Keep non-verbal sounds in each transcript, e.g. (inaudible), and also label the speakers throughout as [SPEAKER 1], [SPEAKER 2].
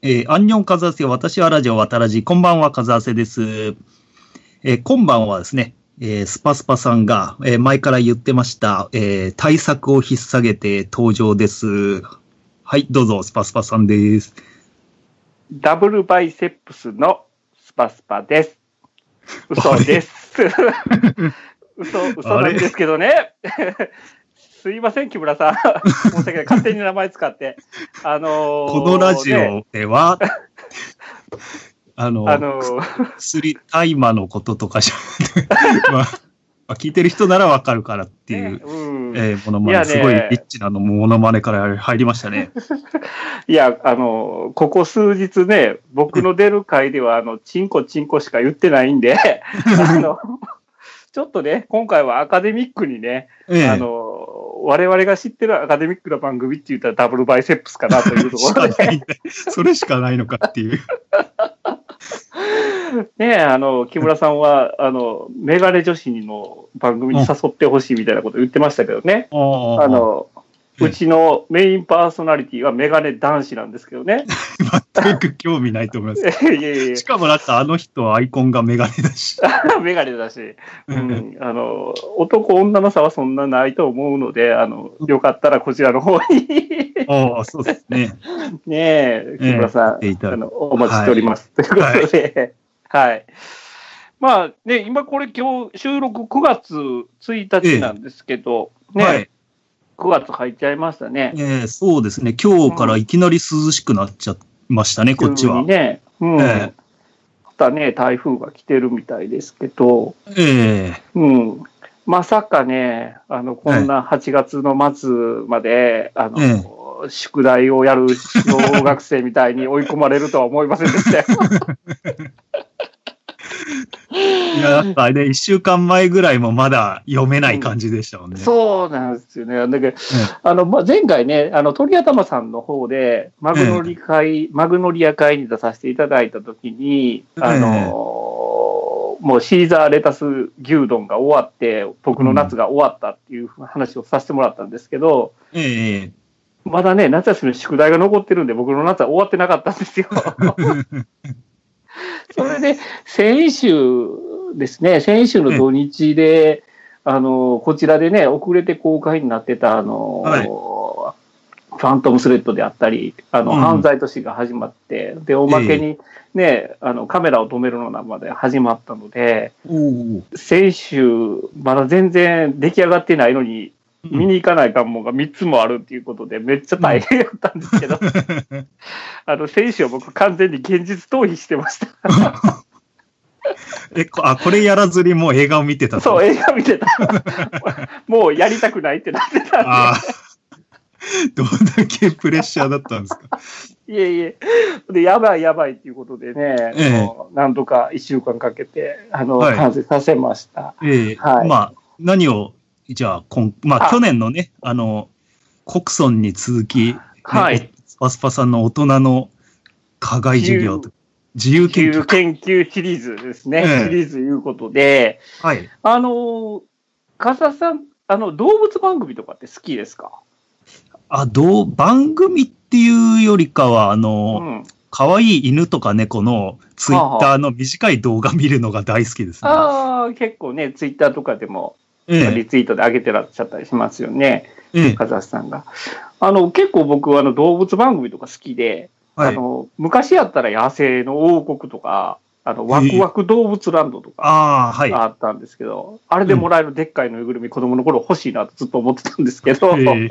[SPEAKER 1] えー、アンニョンカズアセ、私はラジオ渡らじ、こんばんは、カズアセです。えー今晩はですね、えースパスパさんが、えー前から言ってました、えー対策を引っ提げて登場です。はい、どうぞ、スパスパさんです。
[SPEAKER 2] ダブルバイセップスのスパスパです。嘘です。(laughs) 嘘、嘘なんですけどね。(laughs) すいません、木村さん。(laughs) 申し訳ない。勝手に名前使って。あのー
[SPEAKER 1] このラジ
[SPEAKER 2] ね
[SPEAKER 1] オでは、あの、
[SPEAKER 2] あのー
[SPEAKER 1] 薬、大麻のこととかじゃ、(laughs) まあ、まあ聞いてる人ならわかるからっていう、
[SPEAKER 2] ねうん
[SPEAKER 1] えー、ものまね、
[SPEAKER 2] ね
[SPEAKER 1] すごいリッチなのものまねから入りましたね。(laughs)
[SPEAKER 2] いや、あのーここ数日ね、僕の出る回では、あの、チンコチンコしか言ってないんで、あの、ちょっとね、今回はアカデミックにね、
[SPEAKER 1] ええ
[SPEAKER 2] あの、我々が知ってるアカデミックな番組って言ったらダブルバイセップスかなというところで、(laughs)
[SPEAKER 1] それしかないのかっていう。(laughs)
[SPEAKER 2] ねあの、木村さんは、あの、メガネ女子の番組に誘ってほしいみたいなこと言ってましたけどね。
[SPEAKER 1] あ
[SPEAKER 2] あの、
[SPEAKER 1] う
[SPEAKER 2] ちのメインパーソナリティはメガネ男子なんですけどね。
[SPEAKER 1] 全く興味ないと思います。
[SPEAKER 2] いやいや
[SPEAKER 1] しかもだってあの人アイコンがメガネだし。(laughs)
[SPEAKER 2] メガネだし、うん、あの、男女の差はそんなないと思うので、あの、よかったらこちらの方に
[SPEAKER 1] ああ、そうですね。(laughs)
[SPEAKER 2] ねえ、木村さん、
[SPEAKER 1] ええ来ていただいて
[SPEAKER 2] あのお待ちしております。ということで、はい。まあね、今これ今日収録9月1日なんですけど、ね、
[SPEAKER 1] はい。
[SPEAKER 2] 9月入っちゃいましたね。
[SPEAKER 1] ええそうですね。今日からいきなり涼しくなっちゃいましたね、こっちは。
[SPEAKER 2] ね、うん。
[SPEAKER 1] ええ
[SPEAKER 2] またね、台風が来てるみたいですけど、
[SPEAKER 1] ええ
[SPEAKER 2] うん。まさかね、あの、こんな8月の末まで、あの、
[SPEAKER 1] え
[SPEAKER 2] 宿題をやる小学生みたいに追い込まれるとは思いませんでしたよ。(laughs)
[SPEAKER 1] いや、やっぱね、一週間前ぐらいもまだ読めない感じでしたもんね。
[SPEAKER 2] そうなんですよね。だけど、
[SPEAKER 1] え
[SPEAKER 2] あの、ま、前回ね、あの、鳥頭さんの方で、マグノリ会、マグノリア会に出させていただいたときに、あの、もうシーザーレタス牛丼が終わって、僕の夏が終わったっていう話をさせてもらったんですけど、
[SPEAKER 1] えええ
[SPEAKER 2] まだね、夏休みの宿題が残ってるんで、僕の夏は終わってなかったんですよ。(laughs) (laughs) それで、先週ですね、先週の土日で、あの、こちらでね、遅れて公開になってた、あの、
[SPEAKER 1] はい。
[SPEAKER 2] ファントムスレッドであったり、あの、
[SPEAKER 1] うん。
[SPEAKER 2] 犯罪都市が始まって、で、おまけにね、あの、カメラを止めるのまで始まったので。先週、まだ全然出来上がってないのに、見に行かないかんもんが3つもあるっていうことで、めっちゃ大変だったんですけど、(laughs) あの、先週は僕完全に現実逃避してました。(laughs)
[SPEAKER 1] え、こあ、これやらずにもう映画を見てたと
[SPEAKER 2] そう、映画見てた。(laughs) もうやりたくないってなってたん
[SPEAKER 1] ああ。どんだけプレッシャーだったんですか。
[SPEAKER 2] で、いえいえ。で、やばいやばいっていうことでね、
[SPEAKER 1] ええ
[SPEAKER 2] もう何とか1週間かけて、あの、
[SPEAKER 1] はい
[SPEAKER 2] 完成させました。
[SPEAKER 1] ええ
[SPEAKER 2] はい
[SPEAKER 1] まあ、何を、じゃあ、こんまあ、
[SPEAKER 2] あ
[SPEAKER 1] 去年のね、あの、コクソンに続き、ね
[SPEAKER 2] はい
[SPEAKER 1] スパスパさんの大人の課外授業と、自由研
[SPEAKER 2] 研究
[SPEAKER 1] 究。
[SPEAKER 2] 研究シリーズですね。
[SPEAKER 1] ええ
[SPEAKER 2] シリーズいうことで、
[SPEAKER 1] はい。
[SPEAKER 2] あの、笠さん、あの、動物番組とかって好きですか？
[SPEAKER 1] あ、どう、番組っていうよりかは、あ
[SPEAKER 2] う
[SPEAKER 1] の、
[SPEAKER 2] ん。
[SPEAKER 1] 可愛い犬とか猫のツイッターの短い動画見るのが大好きですね。
[SPEAKER 2] ああ、結構ね、ツイッターとかでも、
[SPEAKER 1] ええ
[SPEAKER 2] リツイートで上げてらっしゃったりしますよね。
[SPEAKER 1] ええ
[SPEAKER 2] 風さんが。あの、結構僕はあの動物番組とか好きで、
[SPEAKER 1] はい。
[SPEAKER 2] あの、昔やったら野生の王国とか、あの、ワクワク動物ランドとか
[SPEAKER 1] ああ、はい。
[SPEAKER 2] あったんですけど、あれでもらえるでっかいぬいぐるみ、子供の頃欲しいなとずっと思ってたんですけど、
[SPEAKER 1] ええ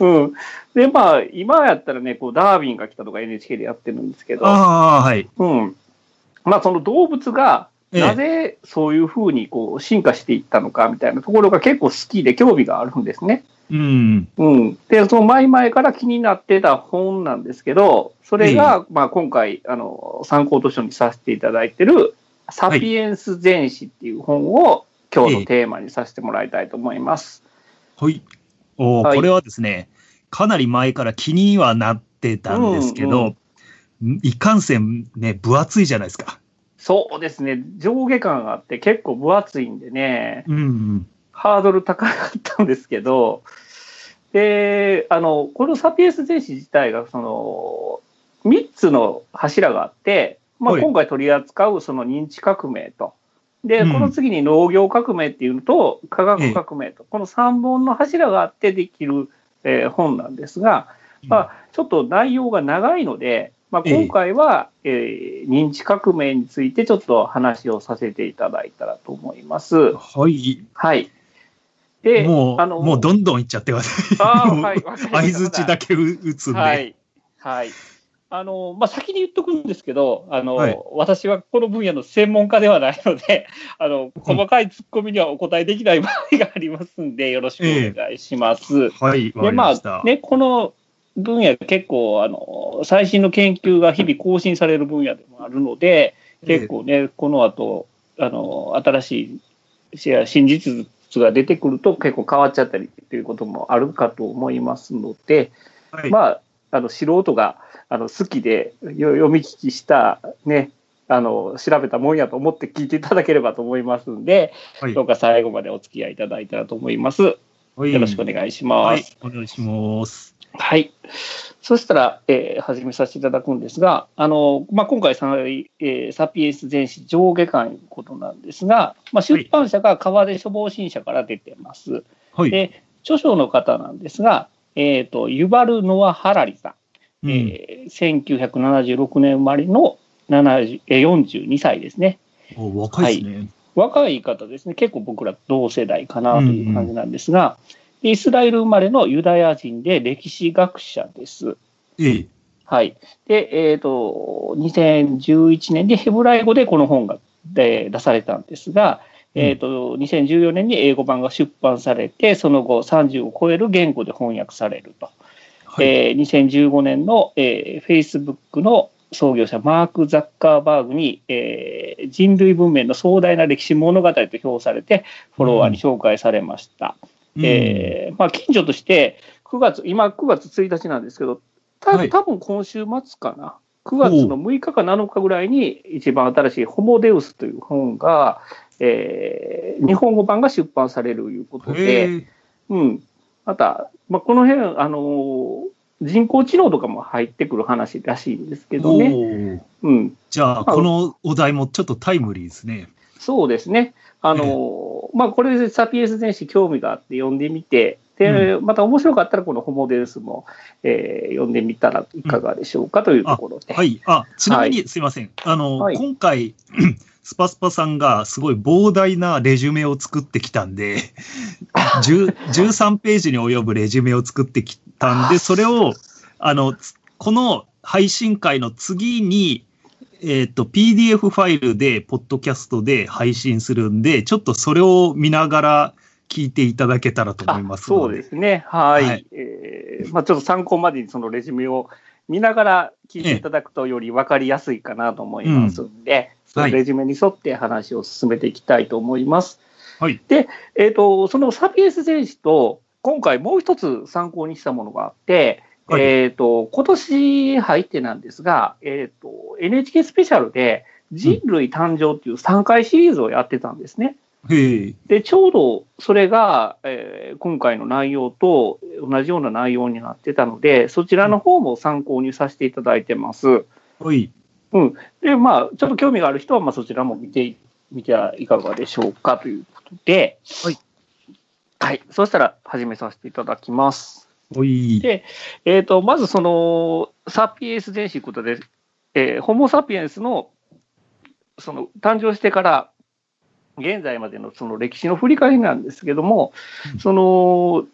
[SPEAKER 1] (laughs)
[SPEAKER 2] うん。で、まあ、今やったらね、こう、ダーウィンが来たとか NHK でやってるんですけど、
[SPEAKER 1] ああ、はい。
[SPEAKER 2] うん。まあ、その動物が、
[SPEAKER 1] ええ
[SPEAKER 2] なぜそういうふうにこう進化していったのかみたいなところが結構好きで興味があるんですね。
[SPEAKER 1] うん。
[SPEAKER 2] うん。で、その前々から気になってた本なんですけど、それが、まあ今回、あの、参考図書にさせていただいてる、サピエンス全史っていう本を今日のテーマにさせてもらいたいと思います。
[SPEAKER 1] はい。おー
[SPEAKER 2] はい
[SPEAKER 1] これはですね、かなり前から気にはなってたんですけど、いかんせんね、分厚いじゃないですか。
[SPEAKER 2] そうですね。上下感があって結構分厚いんでね、
[SPEAKER 1] うんうん。
[SPEAKER 2] ハードル高かったんですけど、で、あの、このサピエンス全史自体が、その、3つの柱があって、まあ、
[SPEAKER 1] はい。
[SPEAKER 2] 今回取り扱うその認知革命と、で、
[SPEAKER 1] うん。
[SPEAKER 2] この次に農業革命っていうのと科学革命と、この3本の柱があってできる、えー本なんですが、まあ、ちょっと内容が長いので、まあ、
[SPEAKER 1] ええ
[SPEAKER 2] 今回は、えー認知革命についてちょっと話をさせていただいたらと思います。
[SPEAKER 1] はい。
[SPEAKER 2] はい。で、
[SPEAKER 1] もう、
[SPEAKER 2] あの
[SPEAKER 1] もうどんどんいっちゃってください。
[SPEAKER 2] あー (laughs)
[SPEAKER 1] もう
[SPEAKER 2] はい
[SPEAKER 1] 相づちだけ打つんで。
[SPEAKER 2] はい。はい。あの、まあ、先に言っとくんですけど、あの、
[SPEAKER 1] はい
[SPEAKER 2] 私はこの分野の専門家ではないので、(laughs) あの、細かいツッコミにはお答えできない場合がありますんで、よろしくお願いします。
[SPEAKER 1] はい、わか
[SPEAKER 2] で、ま
[SPEAKER 1] りました。
[SPEAKER 2] あ、ね、この分野結構、あの、最新の研究が日々更新される分野でもあるので、結構ね、この後、あの、新しいし新事実が出てくると結構変わっちゃったりっていうこともあるかと思いますので、
[SPEAKER 1] はい、
[SPEAKER 2] まあ、あの素人があの好きでよ読み聞きした、ね、あの調べたもんやと思って聞いていただければと思いますんで、
[SPEAKER 1] はい
[SPEAKER 2] どうか最後までお付き合いいただいたらと思います。よ
[SPEAKER 1] はい
[SPEAKER 2] ろしくお願いし
[SPEAKER 1] はい
[SPEAKER 2] ます。、
[SPEAKER 1] お願いします。
[SPEAKER 2] はい。そしたら、えー始めさせていただくんですが、あの、まあ、今回さ、えーサピエンス全史上下巻ということなんですが、まあ、出版社が川出書房新社から出てます。
[SPEAKER 1] はい。
[SPEAKER 2] で、著書の方なんですが、えっ、と、ユバル・ノア・ハラリさん。
[SPEAKER 1] うん
[SPEAKER 2] えー1976年生まれの70えー42歳ですね。
[SPEAKER 1] お若いですね。
[SPEAKER 2] 若い方ですね。結構僕ら同世代かなという感じなんですが、でイスラエル生まれのユダヤ人で歴史学者です。
[SPEAKER 1] ええ。
[SPEAKER 2] はい。で、えっ、と、2011年でヘブライ語でこの本がで出されたんですが、えっ、と、2014年に英語版が出版されて、その後30を超える言語で翻訳されると。
[SPEAKER 1] はい。
[SPEAKER 2] えー2015年の、えー、Facebook の創業者マーク・ザッカーバーグに、えー人類文明の壮大な歴史物語と評されてフォロワーに紹介されました。
[SPEAKER 1] うん
[SPEAKER 2] えーまあ、近所として9月今9月1日なんですけどた
[SPEAKER 1] はい
[SPEAKER 2] 多分今週末かな9月の6日か7日ぐらいに一番新しい「ホモデウス」という本が、えー日本語版が出版されるということで。うん。また、まあ、この辺、あのー人工知能とかも入ってくる話らしいんですけどね。うん。
[SPEAKER 1] じゃあ、このお題もちょっとタイムリーですね。
[SPEAKER 2] そうですね。あのーまあ、これでサピエンス全史興味があって読んでみて、で、また面白かったらこのホモデウスも、えー読んでみたらいかがでしょうかというところで。
[SPEAKER 1] はい。あ、ちなみにすいません。あの、
[SPEAKER 2] はい
[SPEAKER 1] 今回、(clears throat) スパスパさんがすごい膨大なレジュメを作ってきたんで、(laughs) 10 13ページに及ぶレジュメを作ってきたんで、それを、あの、つこの配信会の次に、えっ、と、PDF ファイルで、ポッドキャストで配信するんで、ちょっとそれを見ながら聞いていただけたらと思いますの
[SPEAKER 2] そうですね。はい。
[SPEAKER 1] はい
[SPEAKER 2] えーまあ、ちょっと参考までにそのレジュメを見ながら聞いていただくとより分かりやすいかなと思いますんで、そのレジュメに沿って話を進めていきたいと思います。
[SPEAKER 1] はい。
[SPEAKER 2] えっ、と、そのサピエンス全史と、今回もう一つ参考にしたものがあって、
[SPEAKER 1] はい
[SPEAKER 2] えっ、と、今年入ってなんですが、えっ、と、NHK スペシャルで人類誕生っていう3回シリーズをやってたんですね。
[SPEAKER 1] へえ。
[SPEAKER 2] で、ちょうどそれが、えー今回の内容と同じような内容になってたので、そちらの方も参考にさせていただいてます。
[SPEAKER 1] はい。
[SPEAKER 2] で、まあ、ちょっと興味がある人は、まあ、そちらも見てみてはいかがでしょうかということで、
[SPEAKER 1] はい。
[SPEAKER 2] はい。そしたら始めさせていただきます。
[SPEAKER 1] おい。
[SPEAKER 2] でえっ、と、まずその、サピエンス全史ということで、えーホモ・サピエンスの、その、誕生してから、現在までのその歴史の振り返りなんですけども
[SPEAKER 1] うん、
[SPEAKER 2] その、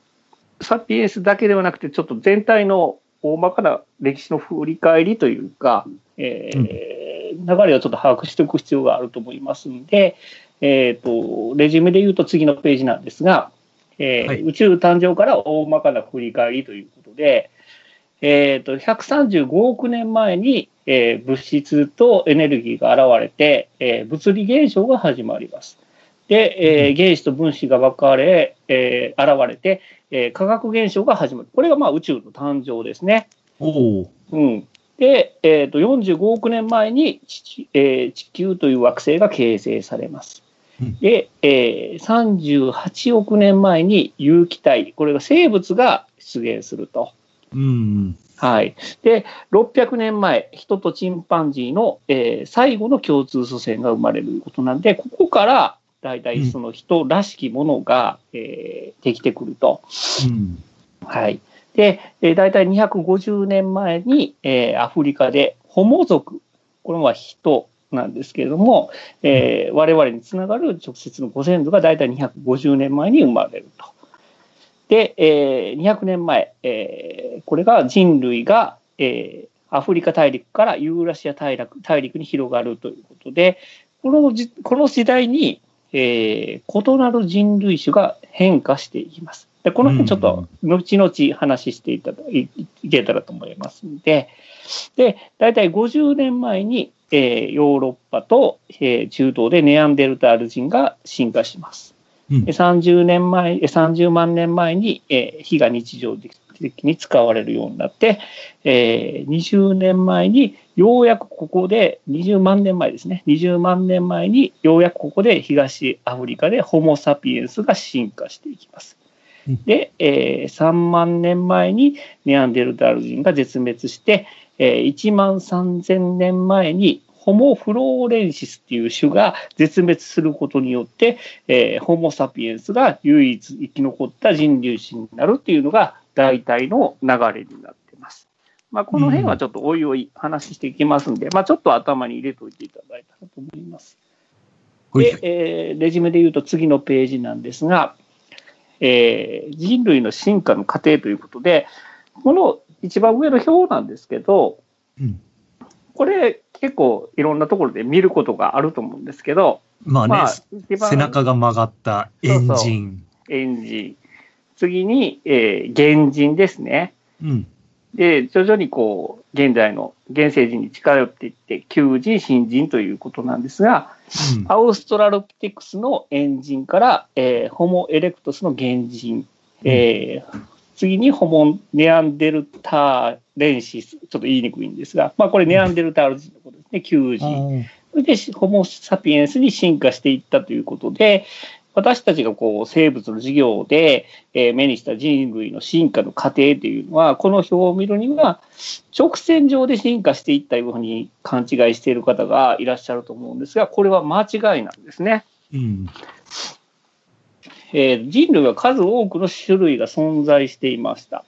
[SPEAKER 2] サピエンスだけではなくて、ちょっと全体の大まかな歴史の振り返りというか、えー流れをちょっと把握しておく必要があると思いますんで、えっ、と、レジュメで言うと次のページなんですが、えー
[SPEAKER 1] はい
[SPEAKER 2] 宇宙誕生から大まかな振り返りということで、えっ、と、135億年前に、えー物質とエネルギーが現れて、えー物理現象が始まります。で、えー原子と分子が分かれ、えー現れて、えー化学現象が始まる。これがまあ宇宙の誕生ですね。
[SPEAKER 1] おお。
[SPEAKER 2] うん、で、えー、と45億年前に地,、えー地球という惑星が形成されます
[SPEAKER 1] うん。
[SPEAKER 2] で、えー38億年前に有機体、これが生物が出現すると。
[SPEAKER 1] うん。
[SPEAKER 2] はい。で、600年前、人とチンパンジーの、えー、最後の共通祖先が生まれることなんで、ここから大体その人らしきものが、うん、えー、できてくると。うん、はい。で、えー、大体250年前に、えー、アフリカでホモ族、これは人なんですけれども、えー、我々につながる直接のご先祖が大体250年前に生まれると。で、えー、200年前、えー、これが人類が、えー、アフリカ大陸からユーラシア大陸大陸に広がるということで、このじこの時代に、えー、異なる人類種が変化していきます。でこの辺ちょっと後々話していただいけたらと思いますので、で、大体50年前に、えー、ヨーロッパと、えー、中東でネアンデルタール人が進化します。うん、30年前、30万年前に、えー、火が日常的に使われるようになって、えー、20年前にようやくここで、20万年前ですね、20万年前にようやくここで東アフリカでホモ・サピエンスが進化していきます。で、えー、3万年前にネアンデルタール人が絶滅して、えー、1万3000年前にホモ・フローレンシスっていう種が絶滅することによって、えー、ホモ・サピエンスが唯一生き残った人類種になるっていうのが大体の流れになってます。まあ、この辺はちょっとおいおい話していきますんで、うん、まあ、ちょっと頭に入れておいていただいたらと思います。で、えー、レジュメで言うと次のページなんですが、えー、人類の進化の過程ということで、この一番上の表なんですけど、うん、これ結構いろんなところで見ることがあると思うんですけど、
[SPEAKER 1] まあね、まあ、背中が曲がったエンジン。
[SPEAKER 2] そうそうエンジン。次に、えー、原人ですね。うん、で、徐々にこう、現在の現世人に近寄っていって、旧人、新人ということなんですが、うん、アウストラロピテクスのエンジンから、えー、ホモ・エレクトスの原人、えー、次にホモ・ネアンデルターレンシス、ちょっと言いにくいんですが、まあこれネアンデルタール人のことですね、旧人。それでホモ・サピエンスに進化していったということで、私たちがこう生物の授業で、えー、目にした人類の進化の過程というのは、この表を見るには、直線上で進化していったように勘違いしている方がいらっしゃると思うんですが、これは間違いなんですね。うんえー、人類は数多くの種類が存在していました。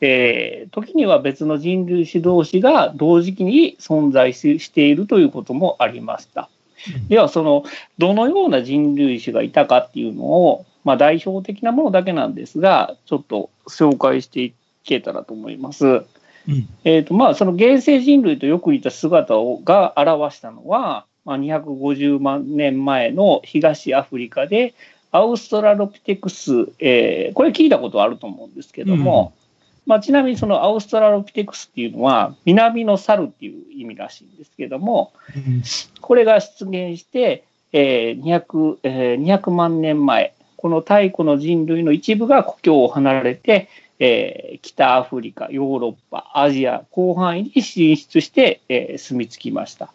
[SPEAKER 2] えー、時には別の人類種同士が同時期に存在しているということもありました。ではそのどのような人類種がいたかっていうのを、まあ、代表的なものだけなんですがちょっと紹介していけたらと思います。うん、えーとまあ、その原生人類とよく似た姿をが表したのは、まあ、250万年前の東アフリカでアウストラロピテクス、えー、これ聞いたことあると思うんですけども、まあ、ちなみにそのアウストラロピテクスっていうのは南の猿っていう意味らしいんですけども、これが出現して、えー 200, えー、200万年前この太古の人類の一部が故郷を離れて、えー、北アフリカヨーロッパアジア広範囲に進出して、えー、住み着きました。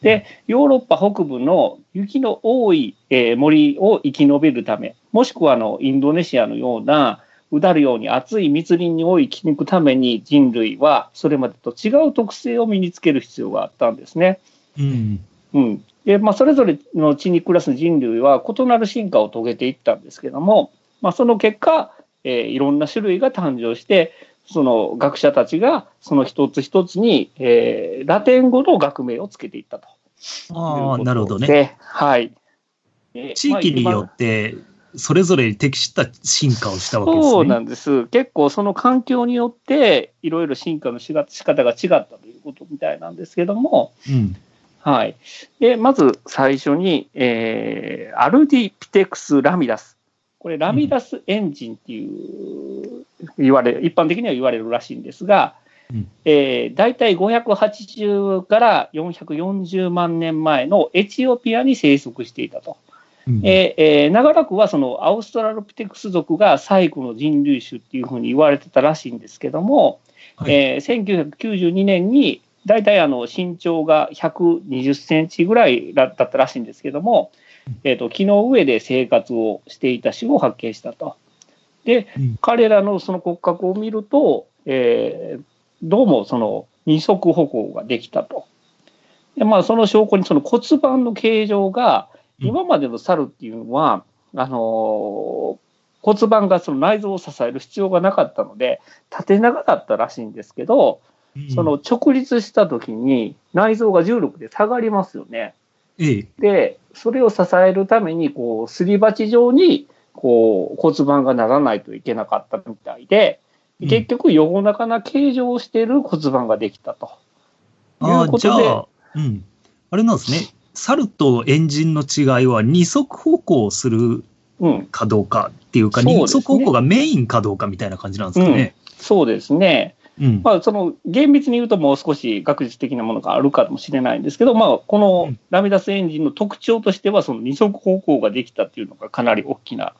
[SPEAKER 2] でヨーロッパ北部の雪の多い、えー、森を生き延びるためもしくはあのインドネシアのようなうだるように暑い密林に多い生き抜くために人類はそれまでと違う特性を身につける必要があったんですね。うん、うんでまあ、それぞれの地に暮らす人類は異なる進化を遂げていったんですけども、まあ、その結果、えー、いろんな種類が誕生してその学者たちがその一つ一つに、えー、ラテン語の学名をつけていったと。
[SPEAKER 1] ああ、なるほどね。
[SPEAKER 2] はい。
[SPEAKER 1] 地域によって、それぞれに適した進化をしたわけですね。
[SPEAKER 2] そうなんです。結構その環境によっていろいろ進化のしが仕方が違ったということみたいなんですけども、うん、はい。で、まず最初に、えー、アルディピテクス・ラミダス。これ、ラミダスエンジンっていう、言われる、一般的には言われるらしいんですが、うん、えー、大体580から440万年前のエチオピアに生息していたと。ええー、長らくはそのアウストラロピテクス族が最古の人類種っていうふうに言われてたらしいんですけども、はい、えー、1992年に大体あの身長が120センチぐらいだったらしいんですけども、えーと、木の上で生活をしていた種を発見したと。で、うん、彼らのその骨格を見ると、えー、どうもその二足歩行ができたと。で、まあその証拠にその骨盤の形状が、今までの猿っていうのは、うん、あの骨盤がその内臓を支える必要がなかったので、縦長だったらしいんですけど、その直立した時に内臓が重力で下がりますよね。で、それを支えるために、こう、すり鉢状に、こう、骨盤がならないといけなかったみたいで、結局、横長な形状をしている骨盤ができたと。
[SPEAKER 1] いうことで。あうん。あれなんですね。猿とエンジンの違いは二足歩行するかどうかっていうか、うん、二足歩行がメインかどうかみたいな感じなんですかね。
[SPEAKER 2] うん、そうですね。うん、まあ、その厳密に言うともう少し学術的なものがあるかもしれないんですけど、まあ、このラミダスエンジンの特徴としては、その二足歩行ができたっていうのがかなり大きな、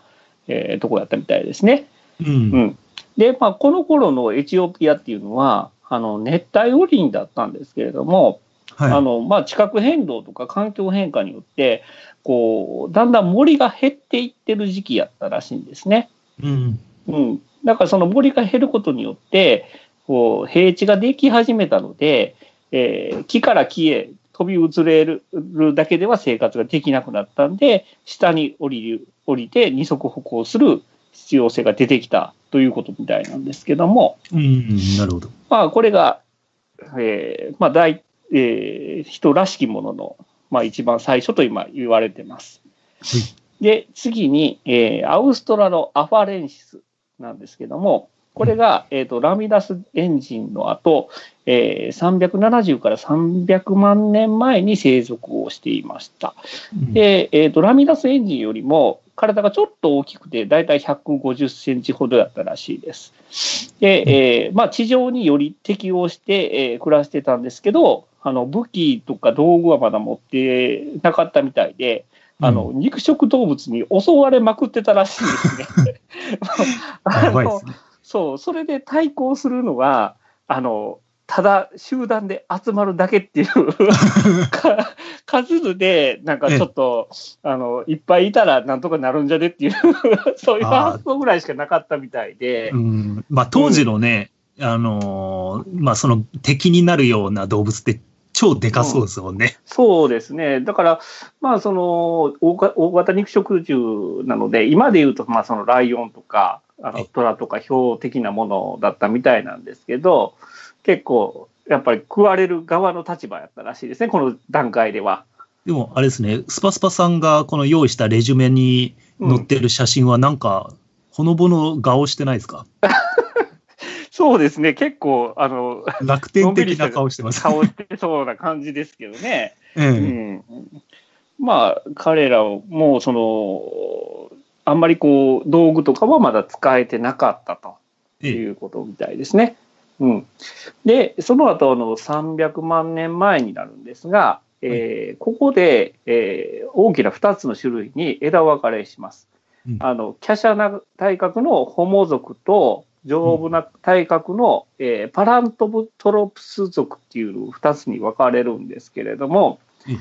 [SPEAKER 2] えー、ところだったみたいですね。うん、うん、で、まあ、この頃のエチオピアっていうのは、あの熱帯雨林だったんですけれども、はい、あのまあ、地殻変動とか環境変化によって、こうだんだん森が減っていってる時期やったらしいんですね。うん、うん、だからその森が減ることによってこう平地ができ始めたので、えー、木から木へ飛び移れるだけでは生活ができなくなったんで、下に降りる降りて二足歩行する必要性が出てきたということみたいなんですけども、
[SPEAKER 1] うん、なるほど。
[SPEAKER 2] まあ、これが、えー、まあ大、えー、人らしきものの、まあ、一番最初と今言われてます。はい、で、次に、えー、アウストラロアファレンシスなんですけども、これが、えーと、ラミダスエンジンの後、えー、370から300万年前に生息をしていました。で、えーと、ラミダスエンジンよりも体がちょっと大きくて、だいたい150センチほどだったらしいです。で、えー、まあ、地上により適応して、えー、暮らしてたんですけど、あの武器とか道具はまだ持ってなかったみたいで、あの、肉食動物に襲われまくってたらしいですね。(laughs) (laughs) あのそう、それで対抗するのは、あの、ただ集団で集まるだけっていう (laughs) 数で、なんかちょっと、あの、いっぱいいたらなんとかなるんじゃねっていう (laughs) そういう発想ぐらいしかなかったみたいで。
[SPEAKER 1] うん、まあ当時のね、うん、あのまあその敵になるような動物って超でかそうですもんね、うん、
[SPEAKER 2] そうですね。だから、まあその大型肉食獣なので、今で言うと、まあそのライオンとか、あの虎とか豹的なものだったみたいなんですけど、結構、やっぱり食われる側の立場やったらしいですね、この段階では。
[SPEAKER 1] でも、あれですね、スパスパさんがこの用意したレジュメに載ってる写真は、なんか、ほのぼの顔してないですか？
[SPEAKER 2] そうですね、結構、あの、
[SPEAKER 1] 楽天的な顔してます。
[SPEAKER 2] 顔してそうな感じですけどね。(laughs) うん、まあ、彼らも、その、あんまりこう、道具とかはまだ使えてなかったということみたいですね。うん。で、その後の300万年前になるんですが、えー、ここで、えー、大きな2つの種類に枝分かれします。うん、あの、華奢な体格のホモ族と、丈夫な体格の、うん、えー、パラントブトロプス族っていう2つに分かれるんですけれども、うん、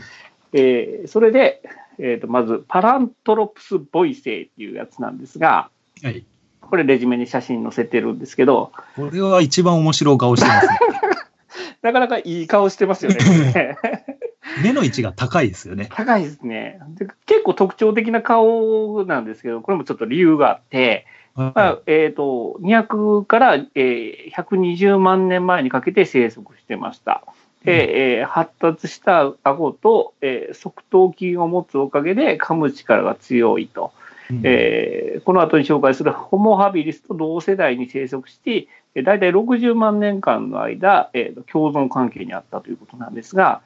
[SPEAKER 2] えー、それで、えー、とまずパラントロプス・ボイセイっていうやつなんですが、はい、これレジュメに写真載せてるんですけど。
[SPEAKER 1] これは一番面白い顔してますね。(laughs)
[SPEAKER 2] なかなかいい顔してますよね。(laughs)
[SPEAKER 1] 目の位置が高いですよね。
[SPEAKER 2] 高いですねで。結構特徴的な顔なんですけど、これもちょっと理由があって、はい、まあ、えっ、ー、と、200から、えー、120万年前にかけて生息してました。で、えー、発達した顎と、えー、側頭筋を持つおかげで噛む力が強いと。うん、えー、この後に紹介するホモ・ハビリスと同世代に生息し、大体60万年間の間、えー、共存関係にあったということなんですが、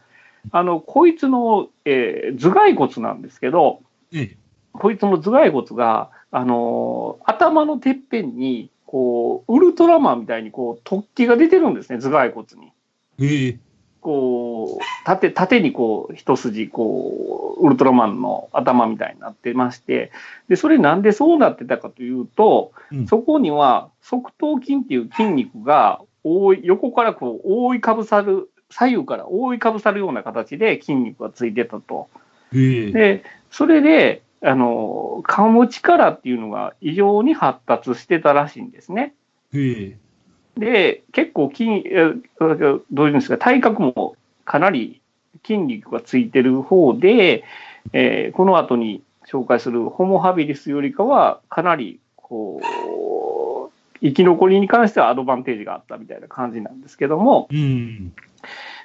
[SPEAKER 2] あのこいつの、えー、頭蓋骨なんですけど、ええ、こいつの頭蓋骨が、あのー、頭のてっぺんにこうウルトラマンみたいにこう突起が出てるんですね、頭蓋骨に。ええこう、縦、縦にこう、一筋、こう、ウルトラマンの頭みたいになってまして、で、それなんでそうなってたかというと、うん、そこには側頭筋っていう筋肉が覆い、横からこう、覆いかぶさる、左右から覆いかぶさるような形で筋肉がついてたと。で、それで、あの、噛む力っていうのが異常に発達してたらしいんですね。で、結構筋、えどういうんですか、体格もかなり筋肉がついてる方で、えーこの後に紹介するホモハビリスよりかは、かなり、こう、生き残りに関してはアドバンテージがあったみたいな感じなんですけども、
[SPEAKER 1] うん。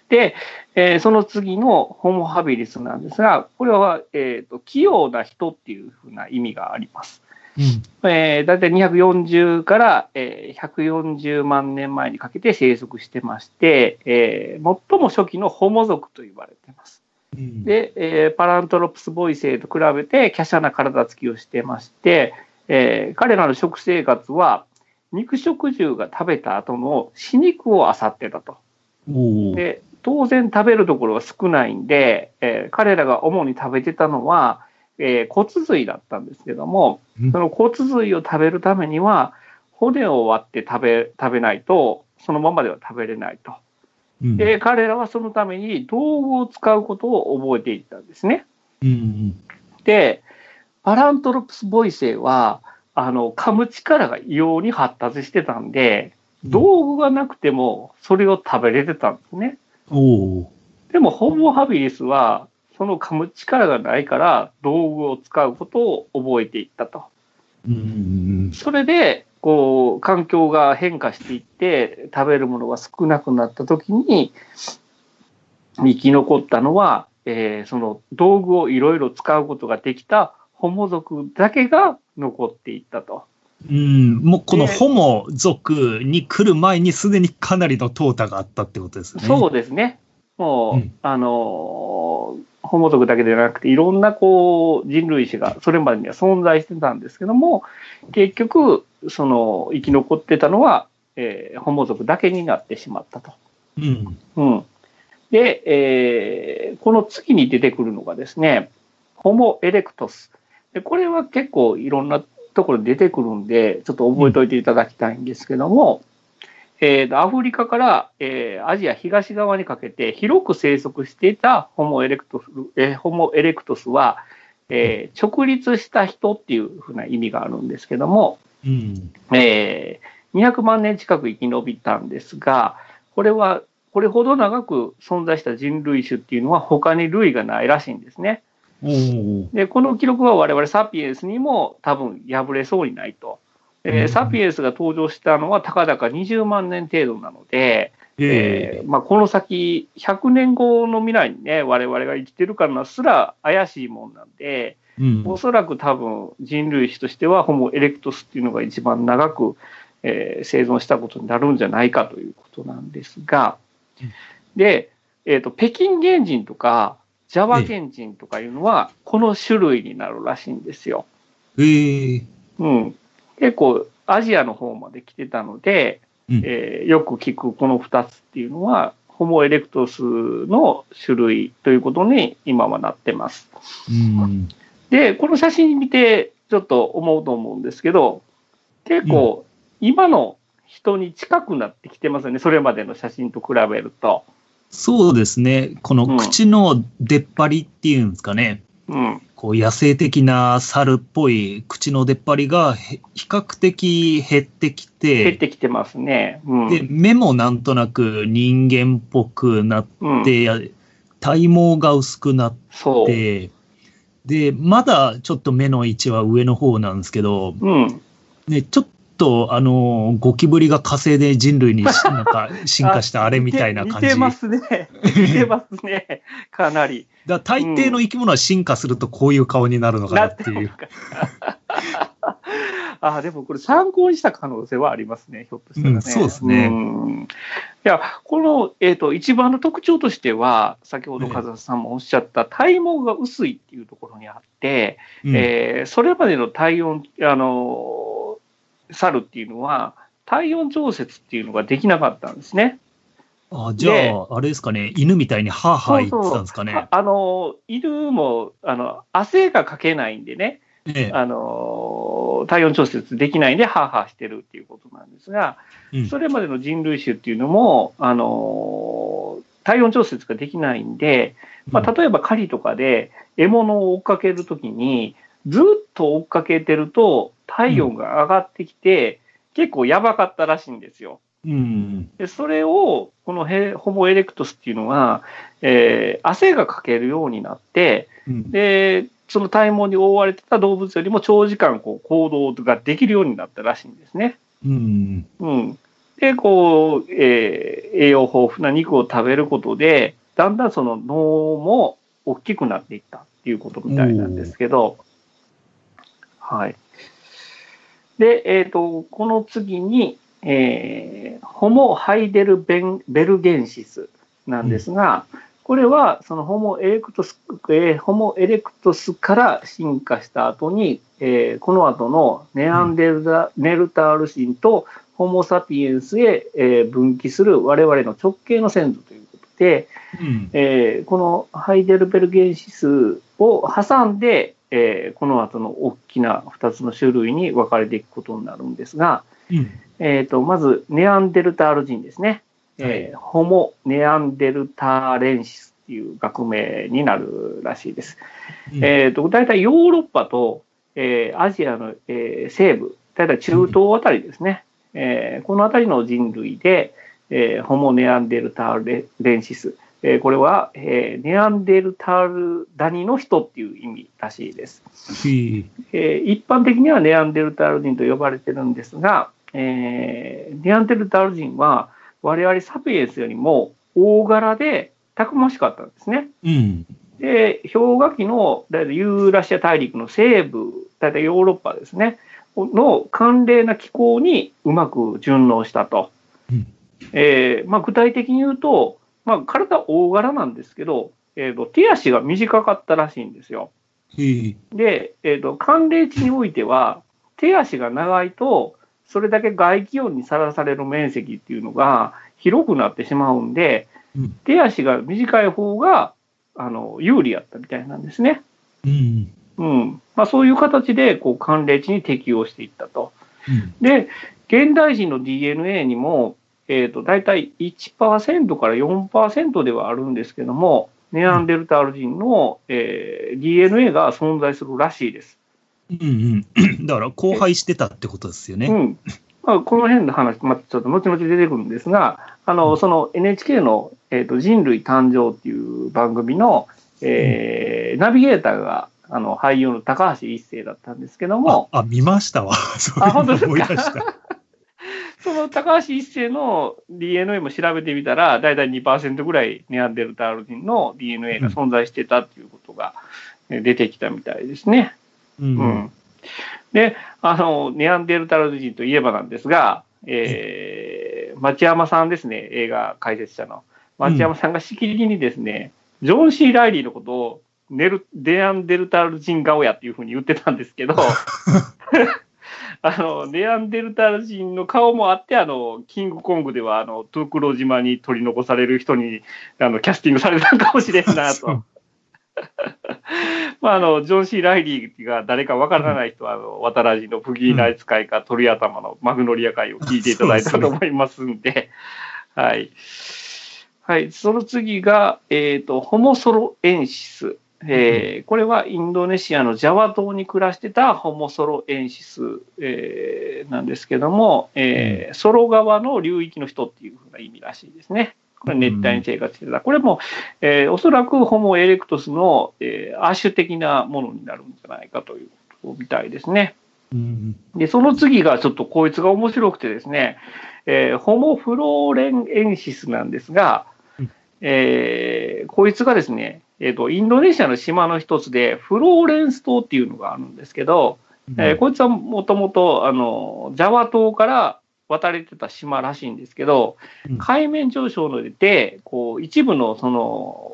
[SPEAKER 2] で、えーその次のホモハビリスなんですが、これは、えーと器用な人っていうふうな意味があります。
[SPEAKER 1] うん。
[SPEAKER 2] えー、だいたい240から、えー140万年前にかけて生息してまして、えー最も初期のホモ族と言われています。
[SPEAKER 1] うん、
[SPEAKER 2] で、えーパラントロプスボイセイと比べて華奢な体つきをしてまして、えー彼らの食生活は肉食獣が食べた後の死肉を漁ってたと。で当然食べるところは少ないんで、えー彼らが主に食べてたのは、えー骨髄だったんですけども、
[SPEAKER 1] うん
[SPEAKER 2] その骨髄を食べるためには骨を割って食べ食べないとそのままでは食べれないと。
[SPEAKER 1] うん
[SPEAKER 2] で彼らはそのために道具を使うことを覚えていったんですね。
[SPEAKER 1] うん。
[SPEAKER 2] でパラントロプスボイセイはあの噛む力が異様に発達してたんで道具がなくてもそれを食べれてたんですね。
[SPEAKER 1] おー
[SPEAKER 2] でもホモハビリスはその噛む力がないから道具を使うことを覚えていったと。
[SPEAKER 1] うん。
[SPEAKER 2] それでこう環境が変化していって食べるものが少なくなった時に生き残ったのは、えーその道具をいろいろ使うことができたホモ族だけが残っていったと。
[SPEAKER 1] うん。もうこの
[SPEAKER 2] で
[SPEAKER 1] ホモ族に来る前にすでにかなりの淘汰があったってことですね。
[SPEAKER 2] そうですね。もう、
[SPEAKER 1] うん
[SPEAKER 2] あのーホモ族だけではなくて、いろんなこう人類史がそれまでには存在してたんですけども、結局、その生き残ってたのは、えーホモ族だけになってしまったと。
[SPEAKER 1] うん。
[SPEAKER 2] うん、で、えーこの次に出てくるのがですね、ホモ・エレクトス。でこれは結構いろんなところで出てくるんで、ちょっと覚えておいていただきたいんですけども、えーとアフリカから、えーアジア東側にかけて広く生息していたホモ・エレクトス、えーホモ・エレクトスは、えー直立した人っていうふうな意味があるんですけども、
[SPEAKER 1] うん。
[SPEAKER 2] えー200万年近く生き延びたんですが、これは、これほど長く存在した人類種っていうのは他に類がないらしいんですね。で、この記録は我々サピエンスにも多分破れそうにないと。えー
[SPEAKER 1] うん
[SPEAKER 2] サピエンスが登場したのはたかだか20万年程度なので、
[SPEAKER 1] え
[SPEAKER 2] え。ーまあ、この先100年後の未来にね、我々が生きてるからすら怪しいもんなんで、
[SPEAKER 1] うん。
[SPEAKER 2] おそらく多分人類史としてはホモ・エレクトスっていうのが一番長く、えー生存したことになるんじゃないかということなんですが。
[SPEAKER 1] うん、
[SPEAKER 2] で、えーと、北京原人とかジャワ原人とかいうのはこの種類になるらしいんですよ。
[SPEAKER 1] えー
[SPEAKER 2] うん、結構アジアの方まで来てたので、
[SPEAKER 1] うん
[SPEAKER 2] えーよく聞くこの2つっていうのはホモ・エレクトスの種類ということに今はなってます。
[SPEAKER 1] うん。
[SPEAKER 2] で、この写真見てちょっと思うと思うんですけど、結構今の人に近くなってきてますよね、それまでの写真と比べると。
[SPEAKER 1] そうですね。この口の出っ張りっていうんですかね。
[SPEAKER 2] うん。
[SPEAKER 1] こう野生的な猿っぽい口の出っ張りがへ比較的減ってき
[SPEAKER 2] 減っててきてますね。うん。
[SPEAKER 1] で、目もなんとなく人間っぽくなっ
[SPEAKER 2] うん、
[SPEAKER 1] て、体毛が薄くなっ。て、で、まだちょっと目の位置は上の方なんですけど、
[SPEAKER 2] うん。
[SPEAKER 1] ね、ちょっと、あの、ゴキブリが火星で人類にしなんか (laughs) 進化したあれみたいな感じ。
[SPEAKER 2] 似てますね。似てますね。かなり。
[SPEAKER 1] だ大抵の生き物は進化するとこういう顔になるのかなっていう。(laughs)
[SPEAKER 2] あでもこれ参考にした可能性はありますね、ひょっとしたらね。
[SPEAKER 1] うんそうですね
[SPEAKER 2] うんいや、この、えっ、と、一番の特徴としては、先ほど風間さんもおっしゃった体毛が薄いっていうところにあって、
[SPEAKER 1] うん
[SPEAKER 2] えーそれまでの体温、あのー猿っていうのは、体温調節っていうのができなかったんですね。
[SPEAKER 1] あじゃあ、あれですかね、犬みたいにハーハー言ってたんですか
[SPEAKER 2] あ
[SPEAKER 1] ね。
[SPEAKER 2] あの、犬も、あの、汗がかけないんでね、
[SPEAKER 1] ええ。
[SPEAKER 2] あの、体温調節できないんで、ハーハーしてるっていうことなんですが、
[SPEAKER 1] うん。
[SPEAKER 2] それまでの人類種っていうのも、あの、体温調節ができないんで、まあ、例えば狩りとかで獲物を追っかけるときに、ずっと追っかけてると体温が上がってきて、結構やばかったらしいんですよ。
[SPEAKER 1] うん。
[SPEAKER 2] でそれを、このヘホモ・エレクトスっていうのは、えー汗がかけるようになって、
[SPEAKER 1] うん。
[SPEAKER 2] で、その体毛に覆われてた動物よりも長時間こう行動ができるようになったらしいんですね。
[SPEAKER 1] うん。
[SPEAKER 2] うん。で、こう、えー栄養豊富な肉を食べることで、だんだんその脳も大きくなっていったっていうことみたいなんですけど、はい。で、えっ、と、この次に、えーホモ・ハイデルベン・ベルゲンシスなんですが、これはそのホモエレクトス、えーホモエレクトスから進化した後に、えーこの後のネアンデルタ,、ネルタール人とホモ・サピエンスへ、えー分岐する我々の直系の先祖ということで、
[SPEAKER 1] うん。
[SPEAKER 2] えーこのハイデルベルゲンシスを挟んで、えーこの後の大きな2つの種類に分かれていくことになるんですが、
[SPEAKER 1] うん。
[SPEAKER 2] えー、とまずネアンデルタール人ですね、えーホモ・ネアンデルターレンシスっていう学名になるらしいです。えー、と大体ヨーロッパと、えーアジアの、えー西部、大体中東あたりですね、えーこの辺りの人類で、えーホモ・ネアンデルターレレンシス、えーこれは、えーネアンデルタールダニの人っていう意味らしいです。
[SPEAKER 1] へえ
[SPEAKER 2] えー一般的にはネアンデルタール人と呼ばれてるんですが、えーネアンデルタール人は我々サピエンスよりも大柄でたくましかったんですね。
[SPEAKER 1] うん。
[SPEAKER 2] で、氷河期のだいユーラシア大陸の西部、だいたいヨーロッパですね、の寒冷な気候にうまく順応したと。
[SPEAKER 1] うん
[SPEAKER 2] えーまあ、具体的に言うと、まあ、体大柄なんですけど、えーと、手足が短かったらしいんですよ。で、えーと、寒冷地においては、手足が長いと、それだけ外気温にさらされる面積っていうのが広くなってしまうんで、
[SPEAKER 1] うん
[SPEAKER 2] 手足が短い方があの有利やったみたいなんですね。
[SPEAKER 1] うん。
[SPEAKER 2] うんまあ、そういう形でこう寒冷地に適応していったと。
[SPEAKER 1] うん。
[SPEAKER 2] で、現代人の DNA にも、えー、と大体1%から4%ではあるんですけども、ネアンデルタール人の、えー DNA が存在するらしいです。
[SPEAKER 1] うんうん。(coughs) だから、荒廃してたってことですよね。
[SPEAKER 2] うんまあ、この辺の話、まあ、ちょっと後々出てくるんですが、あのその NHK の、えーと「人類誕生」っていう番組の、えーナビゲーターがあの俳優の高橋一生だったんですけども、
[SPEAKER 1] あ、あ見ましたわ。(laughs) そういうの
[SPEAKER 2] あ本当ですか？
[SPEAKER 1] 思い出した。
[SPEAKER 2] その高橋一生の DNA も調べてみたら、だいたい2%ぐらいネアンデルタール人の DNA が存在してたっていうことがえー出てきたみたいですね。
[SPEAKER 1] う。
[SPEAKER 2] うんん、であの、ネアンデルタール人といえばなんですが、えー町山さんですね、映画解説者の。町山さんがしきりにですね、ジョン・シー・ライリーのことをネルネアンデルタール人顔やっていうふうに言ってたんですけど、(laughs) あのネアンデルタール人の顔もあって、あのキングコングではあのトゥークロ島に取り残される人にあのキャスティングされたかもしれんな (laughs)
[SPEAKER 1] そ
[SPEAKER 2] と
[SPEAKER 1] う。
[SPEAKER 2] まあ、あのジョン・シー・ライリーが誰かわからない人は、あの渡らじの不義な使いか鳥頭のマグノリア会を聞いていただいたと思いますんで、はい。はい、その次が、えっ、と、ホモソロエンシス。えーこれはインドネシアのジャワ島に暮らしてたホモソロエンシス、えーなんですけども、えーソロ川の流域の人っていうふうな意味らしいですね。これ熱帯に生活してた。これも、えーおそらくホモエレクトスの、えー亜種的なものになるんじゃないかということみたいですね。
[SPEAKER 1] うん。
[SPEAKER 2] で、その次がちょっとこいつが面白くてですね、えーホモフローレンエンシスなんですが
[SPEAKER 1] うん、
[SPEAKER 2] えーこいつがですね、えーと、インドネシアの島の一つで、フローレンス島っていうのがあるんですけど、えーこいつはもともと、あの、ジャワ島から渡れてた島らしいんですけど
[SPEAKER 1] うん、
[SPEAKER 2] 海面上昇ので、こう、一部のその、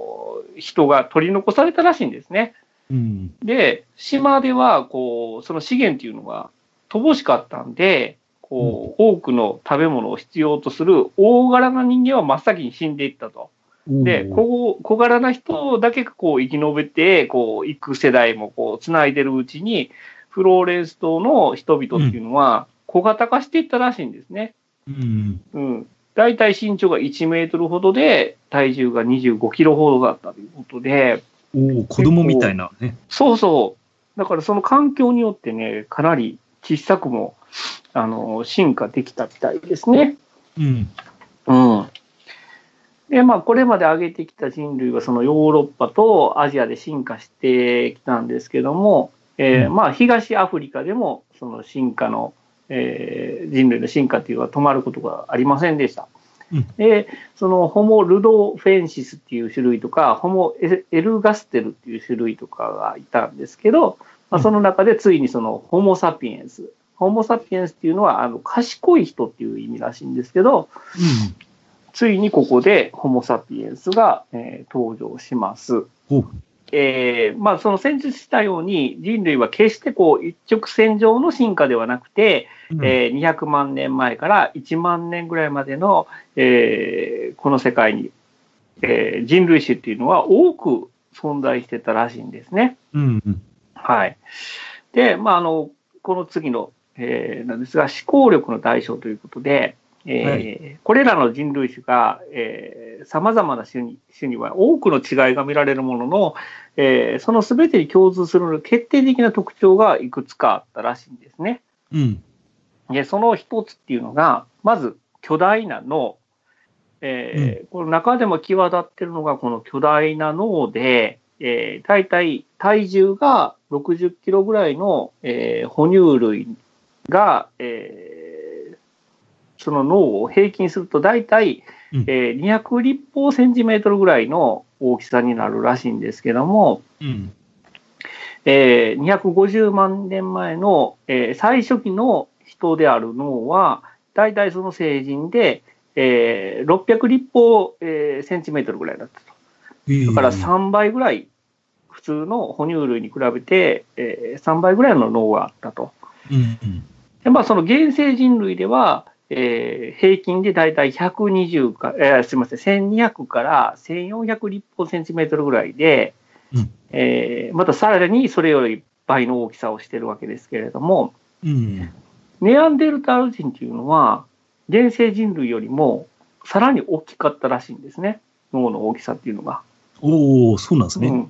[SPEAKER 2] 人が取り残されたらしいんですね。
[SPEAKER 1] うん。
[SPEAKER 2] で、島では、こう、その資源っていうのが乏しかったんで、こう、多くの食べ物を必要とする大柄な人間は真っ先に死んでいったと。で、
[SPEAKER 1] こ
[SPEAKER 2] 小小柄な人だけがこう生き延びて、こう、行く世代もこう、つないでるうちに、フローレンス島の人々っていうのは、小型化していったらしいんですね。
[SPEAKER 1] うん。
[SPEAKER 2] うん。大体身長が1メートルほどで、体重が25キロほどだったということで、
[SPEAKER 1] おお、子供みたいなね。
[SPEAKER 2] そうそう。だからその環境によってね、かなり小さくも、あの、進化できたみたいですね。
[SPEAKER 1] うん。
[SPEAKER 2] うん。で、まあ、これまで上げてきた人類は、そのヨーロッパとアジアで進化してきたんですけども、えー
[SPEAKER 1] うん
[SPEAKER 2] まあ、東アフリカでも、その進化の、えー人類の進化っていうのは止まることがありませんでした。
[SPEAKER 1] うん
[SPEAKER 2] で、そのホモ・ルドフェンシスっていう種類とか、ホモ・エエルガステルっていう種類とかがいたんですけど、まあ、
[SPEAKER 1] うん
[SPEAKER 2] その中でついにそのホモ・サピエンス。ホモ・サピエンスっていうのは、あの、賢い人っていう意味らしいんですけど、
[SPEAKER 1] うん。
[SPEAKER 2] ついにここでホモ・サピエンスが、えー登場します。えーまあ、その先日したように人類は決してこう一直線上の進化ではなくて、
[SPEAKER 1] うん
[SPEAKER 2] えー200万年前から1万年ぐらいまでの、えーこの世界に、えー人類種っていうのは多く存在してたらしいんですね。
[SPEAKER 1] うん。うん。
[SPEAKER 2] はい。で、まあ、あの、この次の、えーなんですが、思考力の代償ということで、えー
[SPEAKER 1] は
[SPEAKER 2] これらの人類種が、えー、様々な種に種には多くの違いが見られるものの、えーその全てに共通する決定的な特徴がいくつかあったらしいんですね。
[SPEAKER 1] うん。
[SPEAKER 2] で、その一つっていうのが、まず巨大な脳。えーこの中でも際立ってるのが、この巨大な脳で、えー、大体体重が60キロぐらいの、えー哺乳類が、えーその脳を平均すると大体、
[SPEAKER 1] うん
[SPEAKER 2] えー200立方センチメートルぐらいの大きさになるらしいんですけども、
[SPEAKER 1] うん。
[SPEAKER 2] えー250万年前の、えー最初期の人である脳は、大体その成人で、えー600立方、えーセンチメートルぐらいだったと。だから3倍ぐらい、普通の哺乳類に比べて、えー3倍ぐらいの脳があったと。
[SPEAKER 1] うん。うん。
[SPEAKER 2] でまあ、その原生人類では、えー平均で大体120か、えーすみません、1200から1400立方センチメートルぐらいで、
[SPEAKER 1] うん
[SPEAKER 2] えーまたさらにそれより倍の大きさをしてるわけですけれども、
[SPEAKER 1] うん。
[SPEAKER 2] ネアンデルタール人っていうのは、原生人類よりもさらに大きかったらしいんですね。脳の大きさっていうのが。
[SPEAKER 1] おお、そうなんですね。
[SPEAKER 2] うん。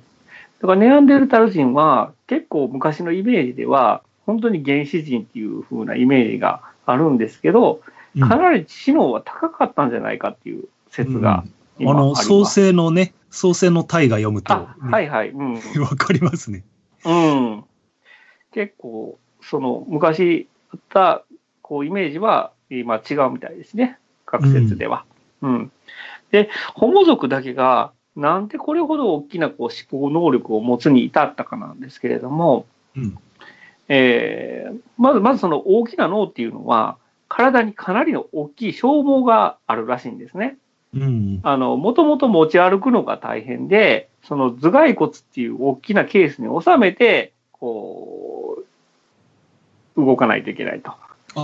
[SPEAKER 2] だからネアンデルタール人は結構昔のイメージでは、本当に原始人っていう風なイメージがあるんですけど、
[SPEAKER 1] うん
[SPEAKER 2] かなり知能は高かったんじゃないかっていう説が
[SPEAKER 1] うんあの。創世のね、創世の大が読むと、
[SPEAKER 2] あ、はいはい。うん。(laughs)
[SPEAKER 1] わかりますね。
[SPEAKER 2] うん。結構、その昔あったこうイメージは今違うみたいですね。学説では。うん。で、ホモ族だけがなんでこれほど大きなこう思考能力を持つに至ったかなんですけれども、
[SPEAKER 1] うん。
[SPEAKER 2] えーまず、まずその大きな脳っていうのは、体にかなりの大きい消耗があるらしいんですね。もともと持ち歩くのが大変で、その頭蓋骨っていう大きなケースに収めて、こう、動かないといけないと。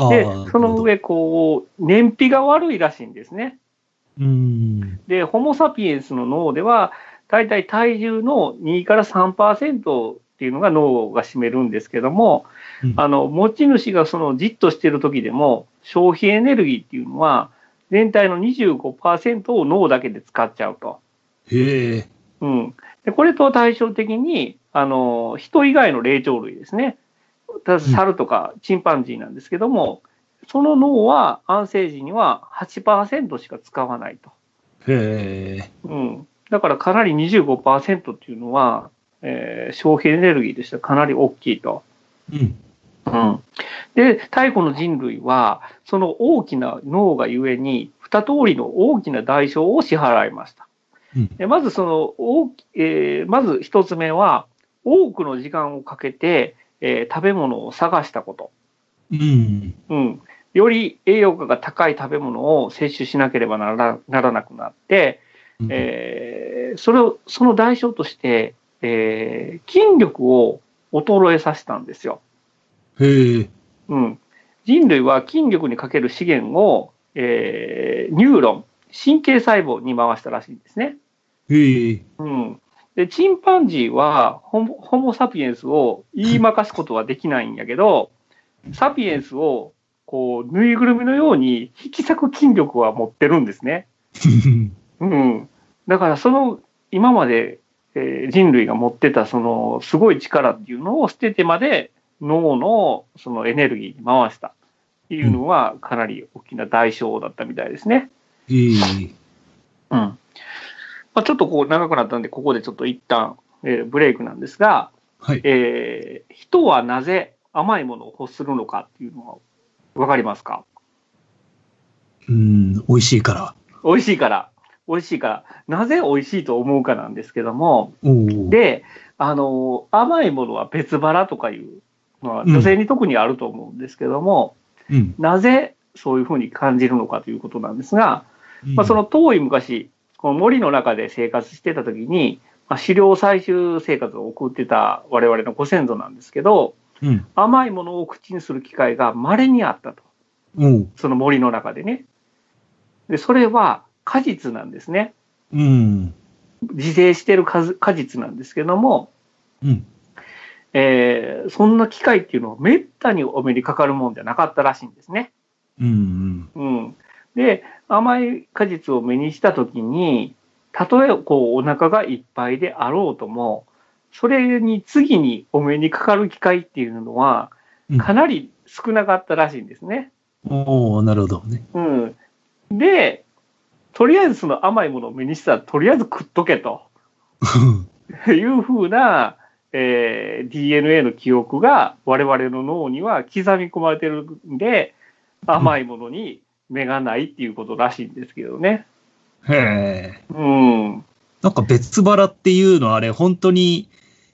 [SPEAKER 2] でその、上、こう、燃費が悪いらしいんですね。
[SPEAKER 1] うん。
[SPEAKER 2] で、ホモ・サピエンスの脳では、だいたい体重の2から3%っていうのが脳が占めるんですけども、
[SPEAKER 1] うん
[SPEAKER 2] あの、持ち主がそのじっとしてる時でも、消費エネルギーっていうのは、全体の25%を脳だけで使っちゃうと。
[SPEAKER 1] へえ。
[SPEAKER 2] うん。で、これと対照的に、あの、人以外の霊長類ですね。猿とかチンパンジーなんですけども、その脳は安静時には8%しか使わないと。
[SPEAKER 1] へえ。
[SPEAKER 2] うん。だからかなり25%っていうのは、えー消費エネルギーとしてはかなり大きいと。
[SPEAKER 1] うん。
[SPEAKER 2] うん。で、太古の人類は、その大きな脳がゆえに、二通りの大きな代償を支払いました。
[SPEAKER 1] うん
[SPEAKER 2] でまずその大き、えーまず一つ目は、多くの時間をかけて、えー食べ物を探したこと。
[SPEAKER 1] うん。
[SPEAKER 2] うん。より栄養価が高い食べ物を摂取しなければならならなくなって、
[SPEAKER 1] うん
[SPEAKER 2] えーそれを、その代償として、えー筋力を衰えさせたんですよ。
[SPEAKER 1] へえ。
[SPEAKER 2] うん。人類は筋力にかける資源を、えーニューロン、神経細胞に回したらしいんですね。
[SPEAKER 1] へえ。
[SPEAKER 2] うん。で、チンパンジーはホモ、ホモサピエンスを言いまかすことはできないんやけど、サピエンスを、こう、ぬいぐるみのように引き裂く筋力は持ってるんですね。(laughs) うん。だから、その、今まで、えー人類が持ってた、その、すごい力っていうのを捨ててまで、脳の、そのエネルギーに回した。いうのはかなり大きな代償だったみたいですね。
[SPEAKER 1] ええ
[SPEAKER 2] うん。まあ、ちょっとこう長くなったんで、ここでちょっと一旦、えーブレイクなんですが、
[SPEAKER 1] はい。
[SPEAKER 2] えー人はなぜ甘いものを欲するのかっていうのはわかりますか？
[SPEAKER 1] うん、美味しいから。
[SPEAKER 2] 美味しいから。美味しいから。なぜ美味しいと思うかなんですけども、
[SPEAKER 1] おお。
[SPEAKER 2] で、あの、甘いものは別腹とかいうのは
[SPEAKER 1] うん
[SPEAKER 2] 女性に特にあると思うんですけども、
[SPEAKER 1] うん。
[SPEAKER 2] なぜそういうふうに感じるのかということなんですが、
[SPEAKER 1] うん
[SPEAKER 2] まあ、その遠い昔、この森の中で生活してた時に、まあ、狩猟採集生活を送ってた我々のご先祖なんですけど、
[SPEAKER 1] うん。
[SPEAKER 2] 甘いものを口にする機会が稀にあったと。その森の中でね。で、それは果実なんですね。
[SPEAKER 1] うん。
[SPEAKER 2] 自生している果果実なんですけども、
[SPEAKER 1] うん。
[SPEAKER 2] えーそんな機会っていうのはめったにお目にかかるもんじゃなかったらしいんですね。
[SPEAKER 1] うん。
[SPEAKER 2] うん。で、甘い果実を目にしたときに、たとえこうお腹がいっぱいであろうとも、それに次にお目にかかる機会っていうのは
[SPEAKER 1] うん、
[SPEAKER 2] かなり少なかったらしいんですね。
[SPEAKER 1] おおなるほどね。
[SPEAKER 2] うん。で、とりあえずその甘いものを目にしたら、とりあえず食っとけと (laughs) いうふうな、えー DNA の記憶が我々の脳には刻み込まれてるんで、甘いものに目がないっていうことらしいんですけどね。
[SPEAKER 1] へえ。
[SPEAKER 2] うん。
[SPEAKER 1] なんか別腹っていうのはあれ、本当に、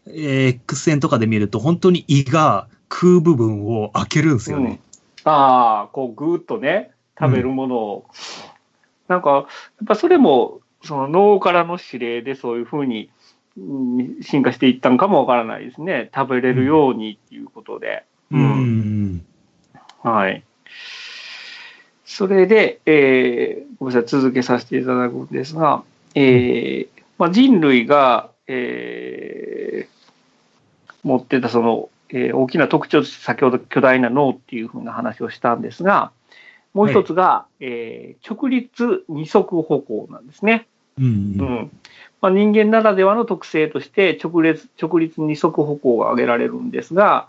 [SPEAKER 1] えー X 線とかで見ると、本当に胃が食う部分を開けるんですよね。
[SPEAKER 2] ああ、こうぐーっとね、食べるものを。なんか、やっぱそれも、その脳からの指令でそういうふうにうん進化していったんかもわからないですね。食べれるようにっていうことで。
[SPEAKER 1] うん。
[SPEAKER 2] はい。それで、えーごめんなさい、続けさせていただくんですが、えーまあ、人類が、えー持ってたその、えー大きな特徴として先ほど巨大な脳っていうふうな話をしたんですが、もう一つが、えー直立二足歩行なんですね。
[SPEAKER 1] うん。
[SPEAKER 2] うんまあ、人間ならではの特性として直列直立二足歩行が挙げられるんですが、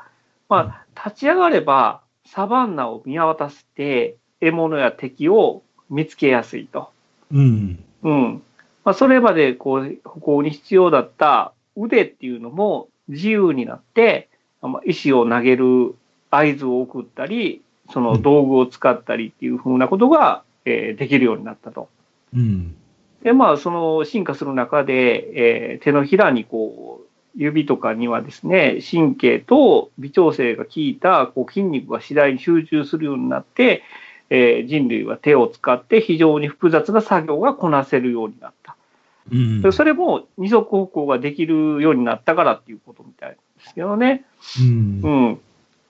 [SPEAKER 2] まあ、立ち上がればサバンナを見渡して獲物や敵を見つけやすいと。
[SPEAKER 1] うん。
[SPEAKER 2] うんまあ、それまでこう歩行に必要だった腕っていうのも自由になって、まあ石を投げる合図を送ったり、その道具を使ったりっていうふうなことが、えーできるようになったと。
[SPEAKER 1] うん。
[SPEAKER 2] で、まあ、その進化する中で、えー手のひらにこう、指とかにはですね、神経と微調整が効いたこう筋肉が次第に集中するようになって、えー人類は手を使って非常に複雑な作業がこなせるようになった。
[SPEAKER 1] うん。
[SPEAKER 2] でそれも二足歩行ができるようになったからっていうことみたいですけどね。
[SPEAKER 1] うん
[SPEAKER 2] う。ん。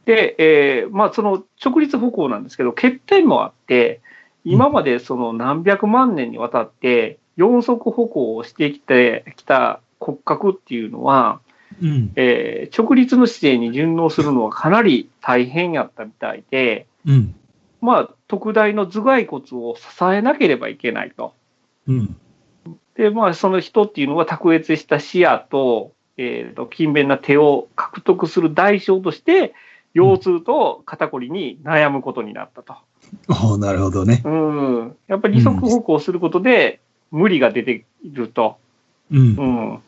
[SPEAKER 2] で、えーまあ、その直立歩行なんですけど、欠点もあって、今までその何百万年にわたって四足歩行をしてきてきた骨格っていうのは、
[SPEAKER 1] うん。
[SPEAKER 2] えー直立の姿勢に順応するのはかなり大変やったみたいで、
[SPEAKER 1] うん。
[SPEAKER 2] まあ、特大の頭蓋骨を支えなければいけないと。
[SPEAKER 1] うん。
[SPEAKER 2] で、まあ、その人っていうのは卓越した視野と、えーと、勤勉な手を獲得する代償として、腰痛と肩こりに悩むことになったと。
[SPEAKER 1] おおなるほどね。
[SPEAKER 2] うん。やっぱり二足歩行することで無理が出ていると。
[SPEAKER 1] うん
[SPEAKER 2] う。ん。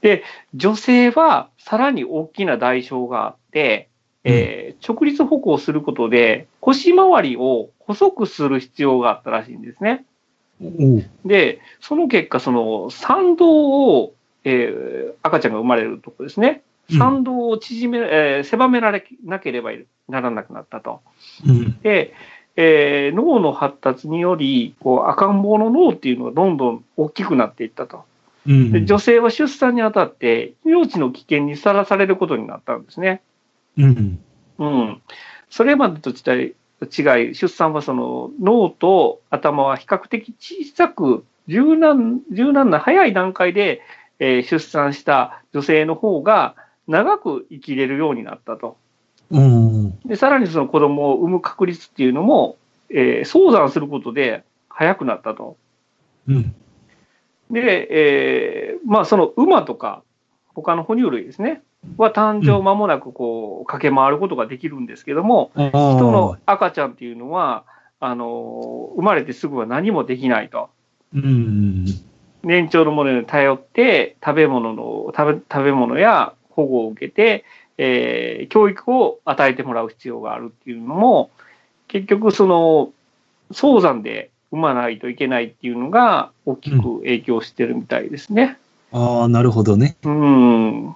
[SPEAKER 2] で、女性はさらに大きな代償があって、えー直立歩行することで腰回りを細くする必要があったらしいんですね。で、その結果、その参道を、えー赤ちゃんが生まれるとこですね。
[SPEAKER 1] うん
[SPEAKER 2] 参道を縮め、えー狭められなければならなくなったと。
[SPEAKER 1] うん。
[SPEAKER 2] で、えー脳の発達により、こう赤ん坊の脳っていうのがどんどん大きくなっていったと。
[SPEAKER 1] うん。
[SPEAKER 2] で女性は出産にあたって命の危険にさらされることになったんですね。
[SPEAKER 1] うん。
[SPEAKER 2] うん。それまでと違い、違い出産はその脳と頭は比較的小さく柔軟、柔軟な早い段階で、えー出産した女性の方が長く生きれるようになったと。
[SPEAKER 1] うん。
[SPEAKER 2] で、さらにその子供を産む確率っていうのも、えー早産することで早くなったと。
[SPEAKER 1] うん。
[SPEAKER 2] で、えーまあその馬とか他の哺乳類ですね。は誕生間もなくこう駆け回ることができるんですけども、
[SPEAKER 1] 人
[SPEAKER 2] 人の赤ちゃんっていうのは、あの生まれてすぐは何もできないと。
[SPEAKER 1] うん。
[SPEAKER 2] 年長のものに頼って食べ物の食べ食べ物や保護を受けて、えー教育を与えてもらう必要があるっていうのも結局その早産で産まないといけないっていうのが大きく影響してるみたいですね。
[SPEAKER 1] ああ、なるほどね。
[SPEAKER 2] うん。うん。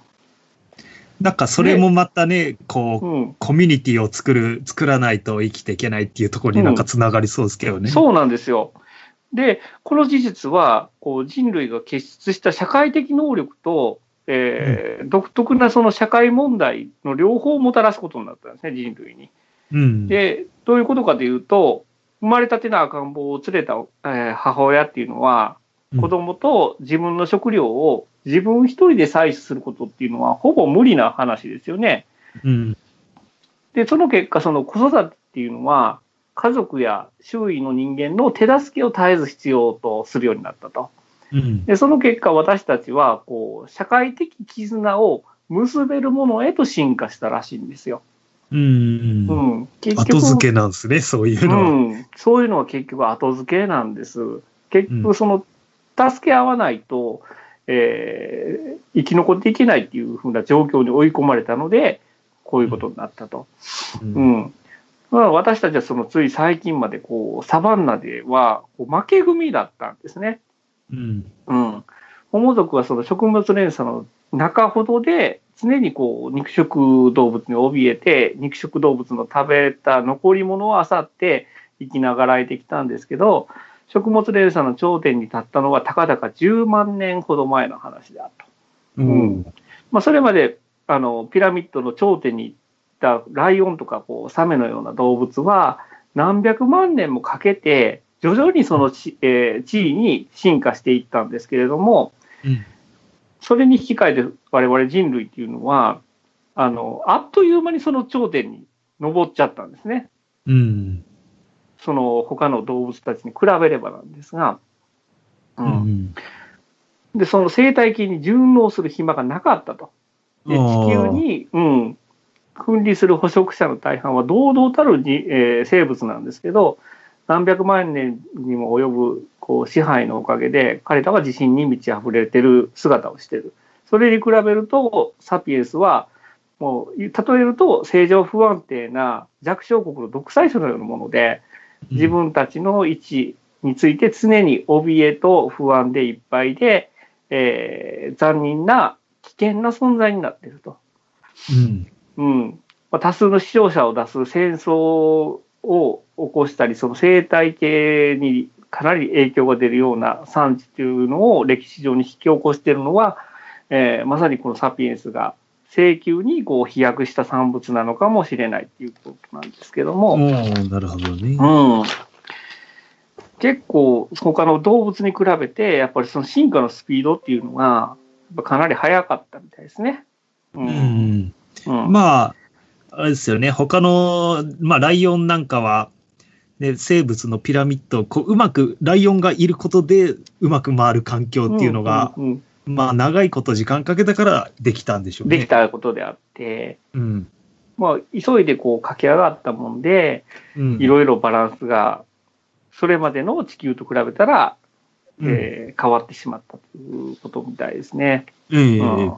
[SPEAKER 1] なんかそれもまたね、こう、コミュニティを作る、作らないと生きていけないっていうところになんかつながりそうですけどね。
[SPEAKER 2] そうなんですよ。で、この事実は、こう人類が結出した社会的能力と、えー独特なその社会問題の両方をもたらすことになったんですね、人類に。
[SPEAKER 1] うん。
[SPEAKER 2] で、どういうことかというと、生まれたての赤ん坊を連れた、えー母親っていうのは、
[SPEAKER 1] うん
[SPEAKER 2] 子供と自分の食料を自分一人で採取することっていうのは、ほぼ無理な話ですよね。
[SPEAKER 1] うん。
[SPEAKER 2] で、その結果、その子育てっていうのは、家族や周囲の人間の手助けを絶えず必要とするようになったと。
[SPEAKER 1] うん。
[SPEAKER 2] で、その結果、私たちは、こう、社会的絆を結べるものへと進化したらしいんですよ。
[SPEAKER 1] うん。
[SPEAKER 2] うん。結
[SPEAKER 1] 後付けなんですね、そういうのは。
[SPEAKER 2] うん、そういうのは結局後付けなんです。結局その、助け合わないと、えー生き残っていけないっていうふうな状況に追い込まれたので、こういうことになったと。
[SPEAKER 1] う。
[SPEAKER 2] うんん。まあ、私たちはそのつい最近までこう、サバンナではこう負け組だったんですね。
[SPEAKER 1] うん。
[SPEAKER 2] うん。ホモ族はその食物連鎖の中ほどで、常にこう、肉食動物に怯えて、肉食動物の食べた残り物を漁って生きながらえてきたんですけど、食物連鎖の頂点に立ったのはたかだか10万年ほど前の話であると。
[SPEAKER 1] うん。
[SPEAKER 2] まあ、それまで、あの、ピラミッドの頂点に行ったライオンとか、こう、サメのような動物は、何百万年もかけて、徐々にその地,、えー地位に進化していったんですけれども、
[SPEAKER 1] うん。
[SPEAKER 2] それに引き換えて我々人類っていうのは、あの、あっという間にその頂点に登っちゃったんですね。
[SPEAKER 1] うん。
[SPEAKER 2] その他の動物たちに比べればなんですが、う。
[SPEAKER 1] うんん。
[SPEAKER 2] で、その生態系に順応する暇がなかったと。で、地球に、うん、君臨する捕食者の大半は堂々たるに、えー生物なんですけど、何百万年にも及ぶこう支配のおかげで、彼らは自信に満ち溢れてる姿をしてる。それに比べると、サピエンスは、もう、例えると、正常不安定な弱小国の独裁者のようなもので、自分たちの位置について常に怯えと不安でいっぱいで、えー残忍な危険な存在になっていると。
[SPEAKER 1] うん。
[SPEAKER 2] うんまあ、多数の死傷者を出す戦争を起こしたり、その生態系にかなり影響が出るような産地というのを歴史上に引き起こしているのは、えーまさにこのサピエンスが永久にこう飛躍した産物なのかもしれないっていうことなんですけども、
[SPEAKER 1] なるほどね。
[SPEAKER 2] うん、結構他の動物に比べてやっぱりその進化のスピードっていうのがかなり速かったみたいですね。う
[SPEAKER 1] うんん。
[SPEAKER 2] うん
[SPEAKER 1] まあ、あれですよね。他の、まあ、ライオンなんかは、ね、生物のピラミッドをこううまく、ライオンがいることでうまく回る環境っていうのが、
[SPEAKER 2] うんうん
[SPEAKER 1] まあ、長いこと時間かけたからできたんでしょうね。
[SPEAKER 2] でき。たことであって、
[SPEAKER 1] うん。
[SPEAKER 2] まあ、急いでこう駆け上がったもんで、
[SPEAKER 1] うん。
[SPEAKER 2] いろいろバランスが、それまでの地球と比べたら、
[SPEAKER 1] うん
[SPEAKER 2] えー変わってしまったということみたいですね。
[SPEAKER 1] ええ
[SPEAKER 2] うん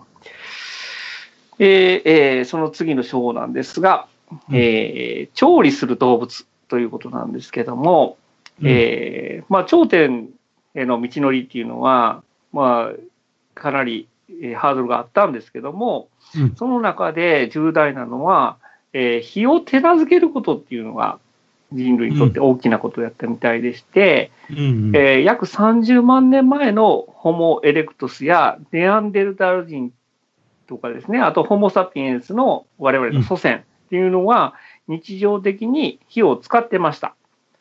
[SPEAKER 2] えーえーその次の章なんですが、
[SPEAKER 1] うん。
[SPEAKER 2] えー調理する動物ということなんですけども、
[SPEAKER 1] うん。
[SPEAKER 2] えーまあ、頂点への道のりっていうのは、まあ、かなり、えーハードルがあったんですけども、
[SPEAKER 1] うん。
[SPEAKER 2] その中で重大なのは、えー火を手なずけることっていうのが人類にとって大きなことをやったみたいでして、
[SPEAKER 1] うん。
[SPEAKER 2] えー約30万年前のホモ・エレクトスやネアンデルタール人とかですね、あとホモ・サピエンスの我々の祖先っていうのは日常的に火を使ってました。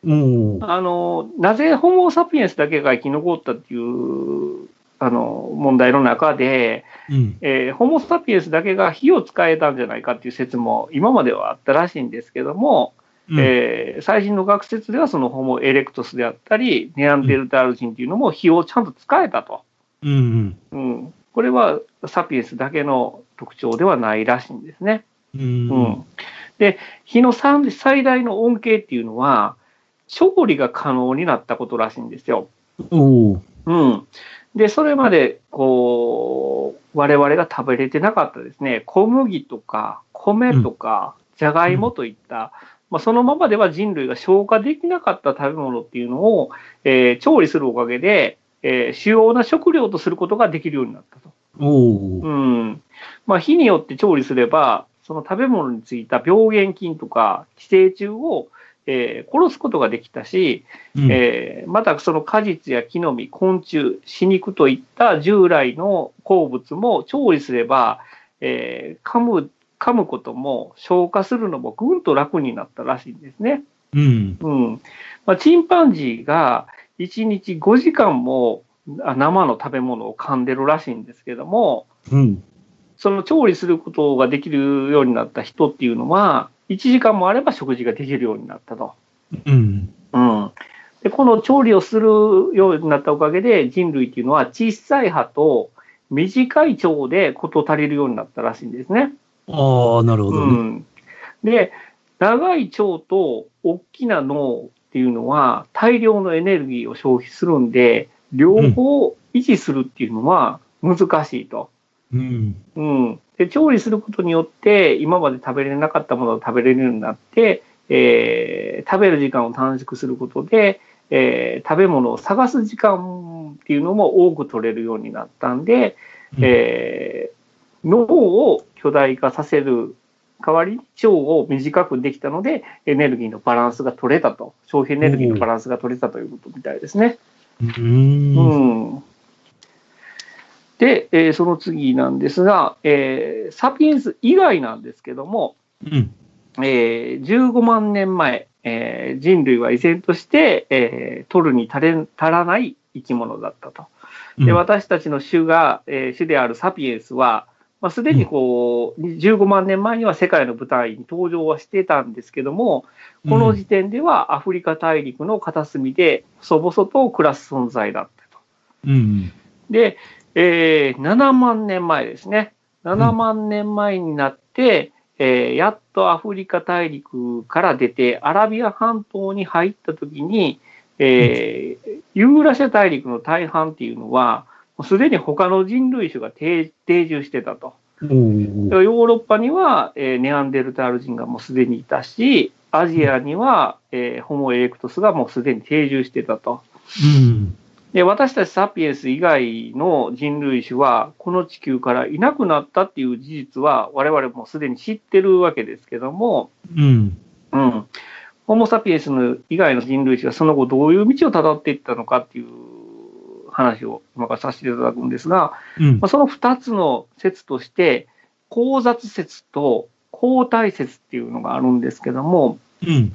[SPEAKER 1] おー
[SPEAKER 2] あの、なぜホモ・サピエンスだけが生き残ったっていうあの問題の中で、
[SPEAKER 1] うん。
[SPEAKER 2] えーホモ・サピエンスだけが火を使えたんじゃないかっていう説も今まではあったらしいんですけども、
[SPEAKER 1] うん
[SPEAKER 2] えー最新の学説ではそのホモ・エレクトスであったり、ネアンデルタール人っていうのも火をちゃんと使えたと。
[SPEAKER 1] うん。
[SPEAKER 2] うん、これはサピエンスだけの特徴ではないらしいんですね。
[SPEAKER 1] う。
[SPEAKER 2] うんん。で、火の最最大の恩恵っていうのは、調理が可能になったことらしいんですよ。
[SPEAKER 1] おー
[SPEAKER 2] うん。で、それまで、こう、我々が食べれてなかったですね、小麦とか米とか、じゃがいもといった、まあ、そのままでは人類が消化できなかった食べ物っていうのを、えー調理するおかげで、えー主要な食料とすることができるようになったと。うん。まあ、火によって調理すれば、その食べ物についた病原菌とか寄生虫を、えー殺すことができたし、
[SPEAKER 1] うん
[SPEAKER 2] えーまたその果実や木の実、昆虫、死肉といった従来の鉱物も調理すれば、えー噛む、噛むことも消化するのもぐんと楽になったらしいんですね。
[SPEAKER 1] うん。
[SPEAKER 2] うん。まあ、チンパンジーが1日5時間もあ生の食べ物を噛んでるらしいんですけども、
[SPEAKER 1] うん。
[SPEAKER 2] その調理することができるようになった人っていうのは、1時間もあれば食事ができるようになったと。
[SPEAKER 1] うん。
[SPEAKER 2] うん。で、この調理をするようになったおかげで人類っていうのは小さい歯と短い腸で事足りるようになったらしいんですね。
[SPEAKER 1] ああ、なるほどね。
[SPEAKER 2] うん。で、長い腸と大きな脳っていうのは大量のエネルギーを消費するんで、両方維持するっていうのは難しいと。
[SPEAKER 1] うん。
[SPEAKER 2] うん。で、調理することによって、今まで食べれなかったものを食べれるようになって、えー食べる時間を短縮することで、えー食べ物を探す時間っていうのも多く取れるようになったんで、えー脳を巨大化させる代わりに腸を短くできたので、エネルギーのバランスが取れたと、消費エネルギーのバランスが取れたということみたいですね。
[SPEAKER 1] うん。
[SPEAKER 2] うん。で、えーその次なんですが、えーサピエンス以外なんですけども、
[SPEAKER 1] うん。
[SPEAKER 2] えー15万年前、えー人類は依然として、えー取るに足れ足らない生き物だったと。で、私たちの種が、えー種であるサピエンスは、まあ、すでにこう、15万年前には世界の舞台に登場はしてたんですけども、この時点ではアフリカ大陸の片隅で細々と暮らす存在だったと。
[SPEAKER 1] うん。
[SPEAKER 2] で、えー7万年前ですね。7万年前になって、えーやっとアフリカ大陸から出て、アラビア半島に入った時に、えーユーラシア大陸の大半っていうのは、もうすでに他の人類種が定定住してたと。
[SPEAKER 1] おー
[SPEAKER 2] ヨーロッパには、えーネアンデルタール人がもうすでにいたし、アジアには、えーホモ・エレクトスがもうすでに定住してたと。
[SPEAKER 1] うん。
[SPEAKER 2] で、私たちサピエンス以外の人類種は、この地球からいなくなったっていう事実は、我々もすでに知ってるわけですけども、
[SPEAKER 1] うん。
[SPEAKER 2] うん。ホモ・サピエンスの以外の人類種がその後どういう道をたどっていったのかっていう話を今からさせていただくんですが、
[SPEAKER 1] うん
[SPEAKER 2] まあ、。その2つの説として、交雑説と交代説っていうのがあるんですけども、
[SPEAKER 1] うん。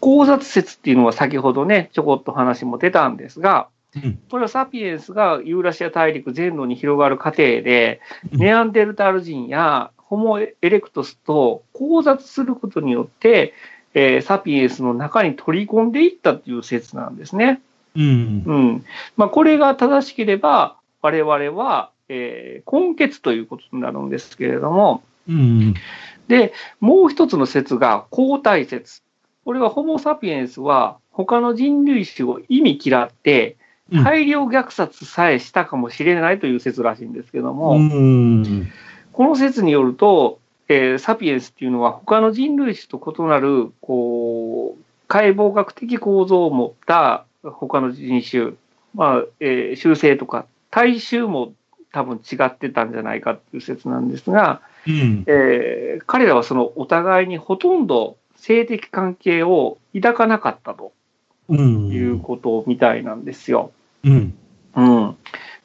[SPEAKER 2] 交雑説っていうのは先ほどね、ちょこっと話も出たんですが、
[SPEAKER 1] うん。
[SPEAKER 2] これはサピエンスがユーラシア大陸全土に広がる過程で、
[SPEAKER 1] うん
[SPEAKER 2] ネアンデルタール人やホモ・エレクトスと交雑することによって、えーサピエンスの中に取り込んでいったっていう説なんですね。
[SPEAKER 1] うん。
[SPEAKER 2] うん。まあ、これが正しければ、我々は、えー根血ということになるんですけれども、
[SPEAKER 1] うん。
[SPEAKER 2] で、もう一つの説が交代説。これはホモ・サピエンスは他の人類種を意味嫌って、
[SPEAKER 1] うん
[SPEAKER 2] 大量虐殺さえしたかもしれないという説らしいんですけども、
[SPEAKER 1] うん。
[SPEAKER 2] この説によると、えーサピエンスっていうのは他の人類種と異なる、こう、解剖学的構造を持った他の人種、まあ、えー習性とか、体臭も多分違ってたんじゃないかっていう説なんですが、
[SPEAKER 1] うん。
[SPEAKER 2] えー彼らはそのお互いにほとんど性的関係を抱かなかったと
[SPEAKER 1] うん。
[SPEAKER 2] いうことみたいなんですよ。
[SPEAKER 1] うん。
[SPEAKER 2] うん。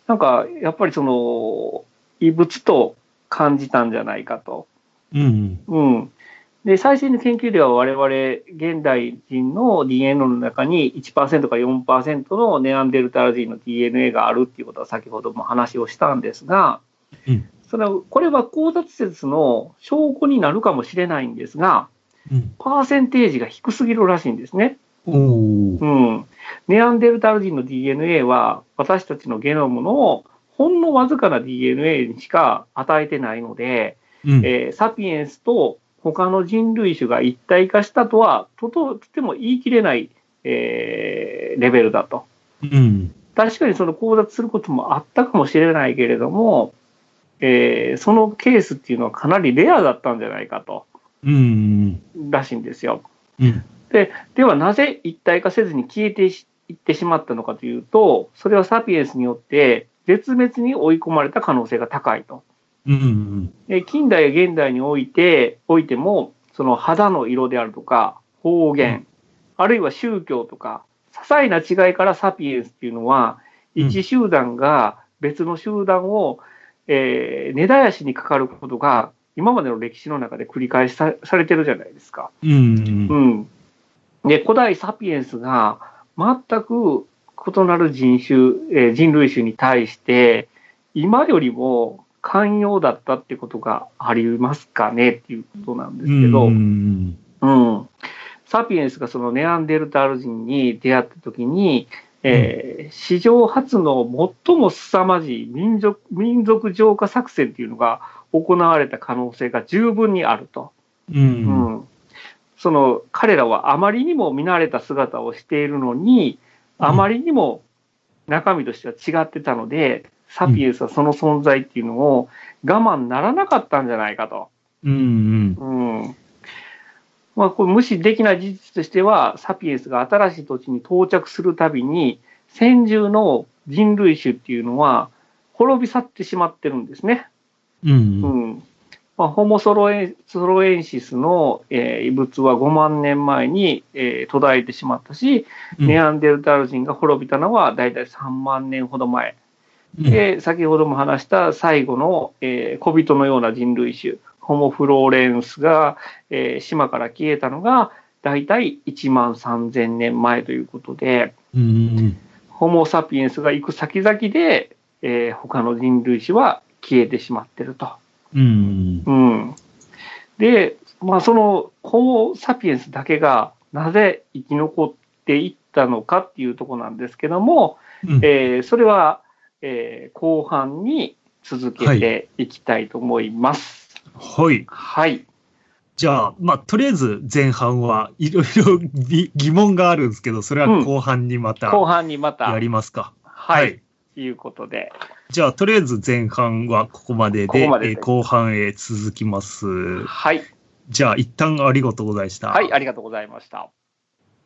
[SPEAKER 2] なんか、やっぱりその、異物と感じたんじゃないかと。
[SPEAKER 1] うん。
[SPEAKER 2] うん。で、最新の研究では我々、現代人の DNA の中に1%か4%のネアンデルタール人の DNA があるっていうことは先ほども話をしたんですが、
[SPEAKER 1] うん
[SPEAKER 2] それはこれは交雑説の証拠になるかもしれないんですが、
[SPEAKER 1] うん。
[SPEAKER 2] パーセンテージが低すぎるらしいんですね。うん。ネアンデルタール人の DNA は私たちのゲノムのほんのわずかな DNA にしか与えてないので、
[SPEAKER 1] うん。
[SPEAKER 2] えーサピエンスと他の人類種が一体化したとはとても言い切れない、えーレベルだと。
[SPEAKER 1] うん。
[SPEAKER 2] 確かにその交雑することもあったかもしれないけれども、えーそのケースっていうのはかなりレアだったんじゃないかと、
[SPEAKER 1] うん。
[SPEAKER 2] らしいんですよ。
[SPEAKER 1] うん。
[SPEAKER 2] で、ではなぜ一体化せずに消えてしいってしまったのかというと、それはサピエンスによって絶滅に追い込まれた可能性が高いと。
[SPEAKER 1] うん。
[SPEAKER 2] で近代や現代において、おいても、その肌の色であるとか、方言、あるいは宗教とか、些細な違いからサピエンスっていうのは、
[SPEAKER 1] うん
[SPEAKER 2] 一集団が別の集団を、えー根絶やしにかかることが、今までの歴史の中で繰り返しさされてるじゃないですか。
[SPEAKER 1] うん。
[SPEAKER 2] うん。で、古代サピエンスが全く異なる人種、えー人類種に対して、今よりも寛容だったってことがありますかねっていうことなんですけど、
[SPEAKER 1] う
[SPEAKER 2] うん。
[SPEAKER 1] ん。
[SPEAKER 2] サピエンスがそのネアンデルタール人に出会った時に、えー史上初の最も凄まじい民族民族浄化作戦っていうのが行われた可能性が十分にあると。
[SPEAKER 1] う。
[SPEAKER 2] うんん、その彼らはあまりにも見慣れた姿をしているのに、あまりにも中身としては違ってたので、サピエンスはその存在っていうのを我慢ならなかったんじゃないかと。
[SPEAKER 1] うん。
[SPEAKER 2] うんまあ、これ無視できない事実としては、サピエンスが新しい土地に到着するたびに、先住の人類種っていうのは滅び去ってしまってるんですね。
[SPEAKER 1] うん。
[SPEAKER 2] うんまあ、ホモソロエンソロエンシスの、えー遺物は5万年前に、えー途絶えてしまったし、ネアンデルタール人が滅びたのは大体3万年ほど前。で、先ほども話した最後の、えー小人のような人類種、ホモ・フローレンスが、えー島から消えたのが大体1万3000年前ということで、
[SPEAKER 1] うん。
[SPEAKER 2] ホモ・サピエンスが行く先々で、えー他の人類種は消えてしまってると。
[SPEAKER 1] うん。
[SPEAKER 2] うん。で、まあそのホモ・サピエンスだけがなぜ生き残っていったのかっていうところなんですけども、えーそれは、えー後半に続けていきたいと思います。
[SPEAKER 1] はい。
[SPEAKER 2] はい。
[SPEAKER 1] じゃあ、まあ、とりあえず前半はいろいろ疑疑問があるんですけど、それは後半にまた
[SPEAKER 2] 後半にまた、
[SPEAKER 1] やりますか。
[SPEAKER 2] はい。ということで、
[SPEAKER 1] じゃあ、とりあえず前半はここまでで、
[SPEAKER 2] ここまでで
[SPEAKER 1] えー後半へ続きます。
[SPEAKER 2] はい。
[SPEAKER 1] じゃあ、一旦ありがとうございました。
[SPEAKER 2] はい、ありがとうございました。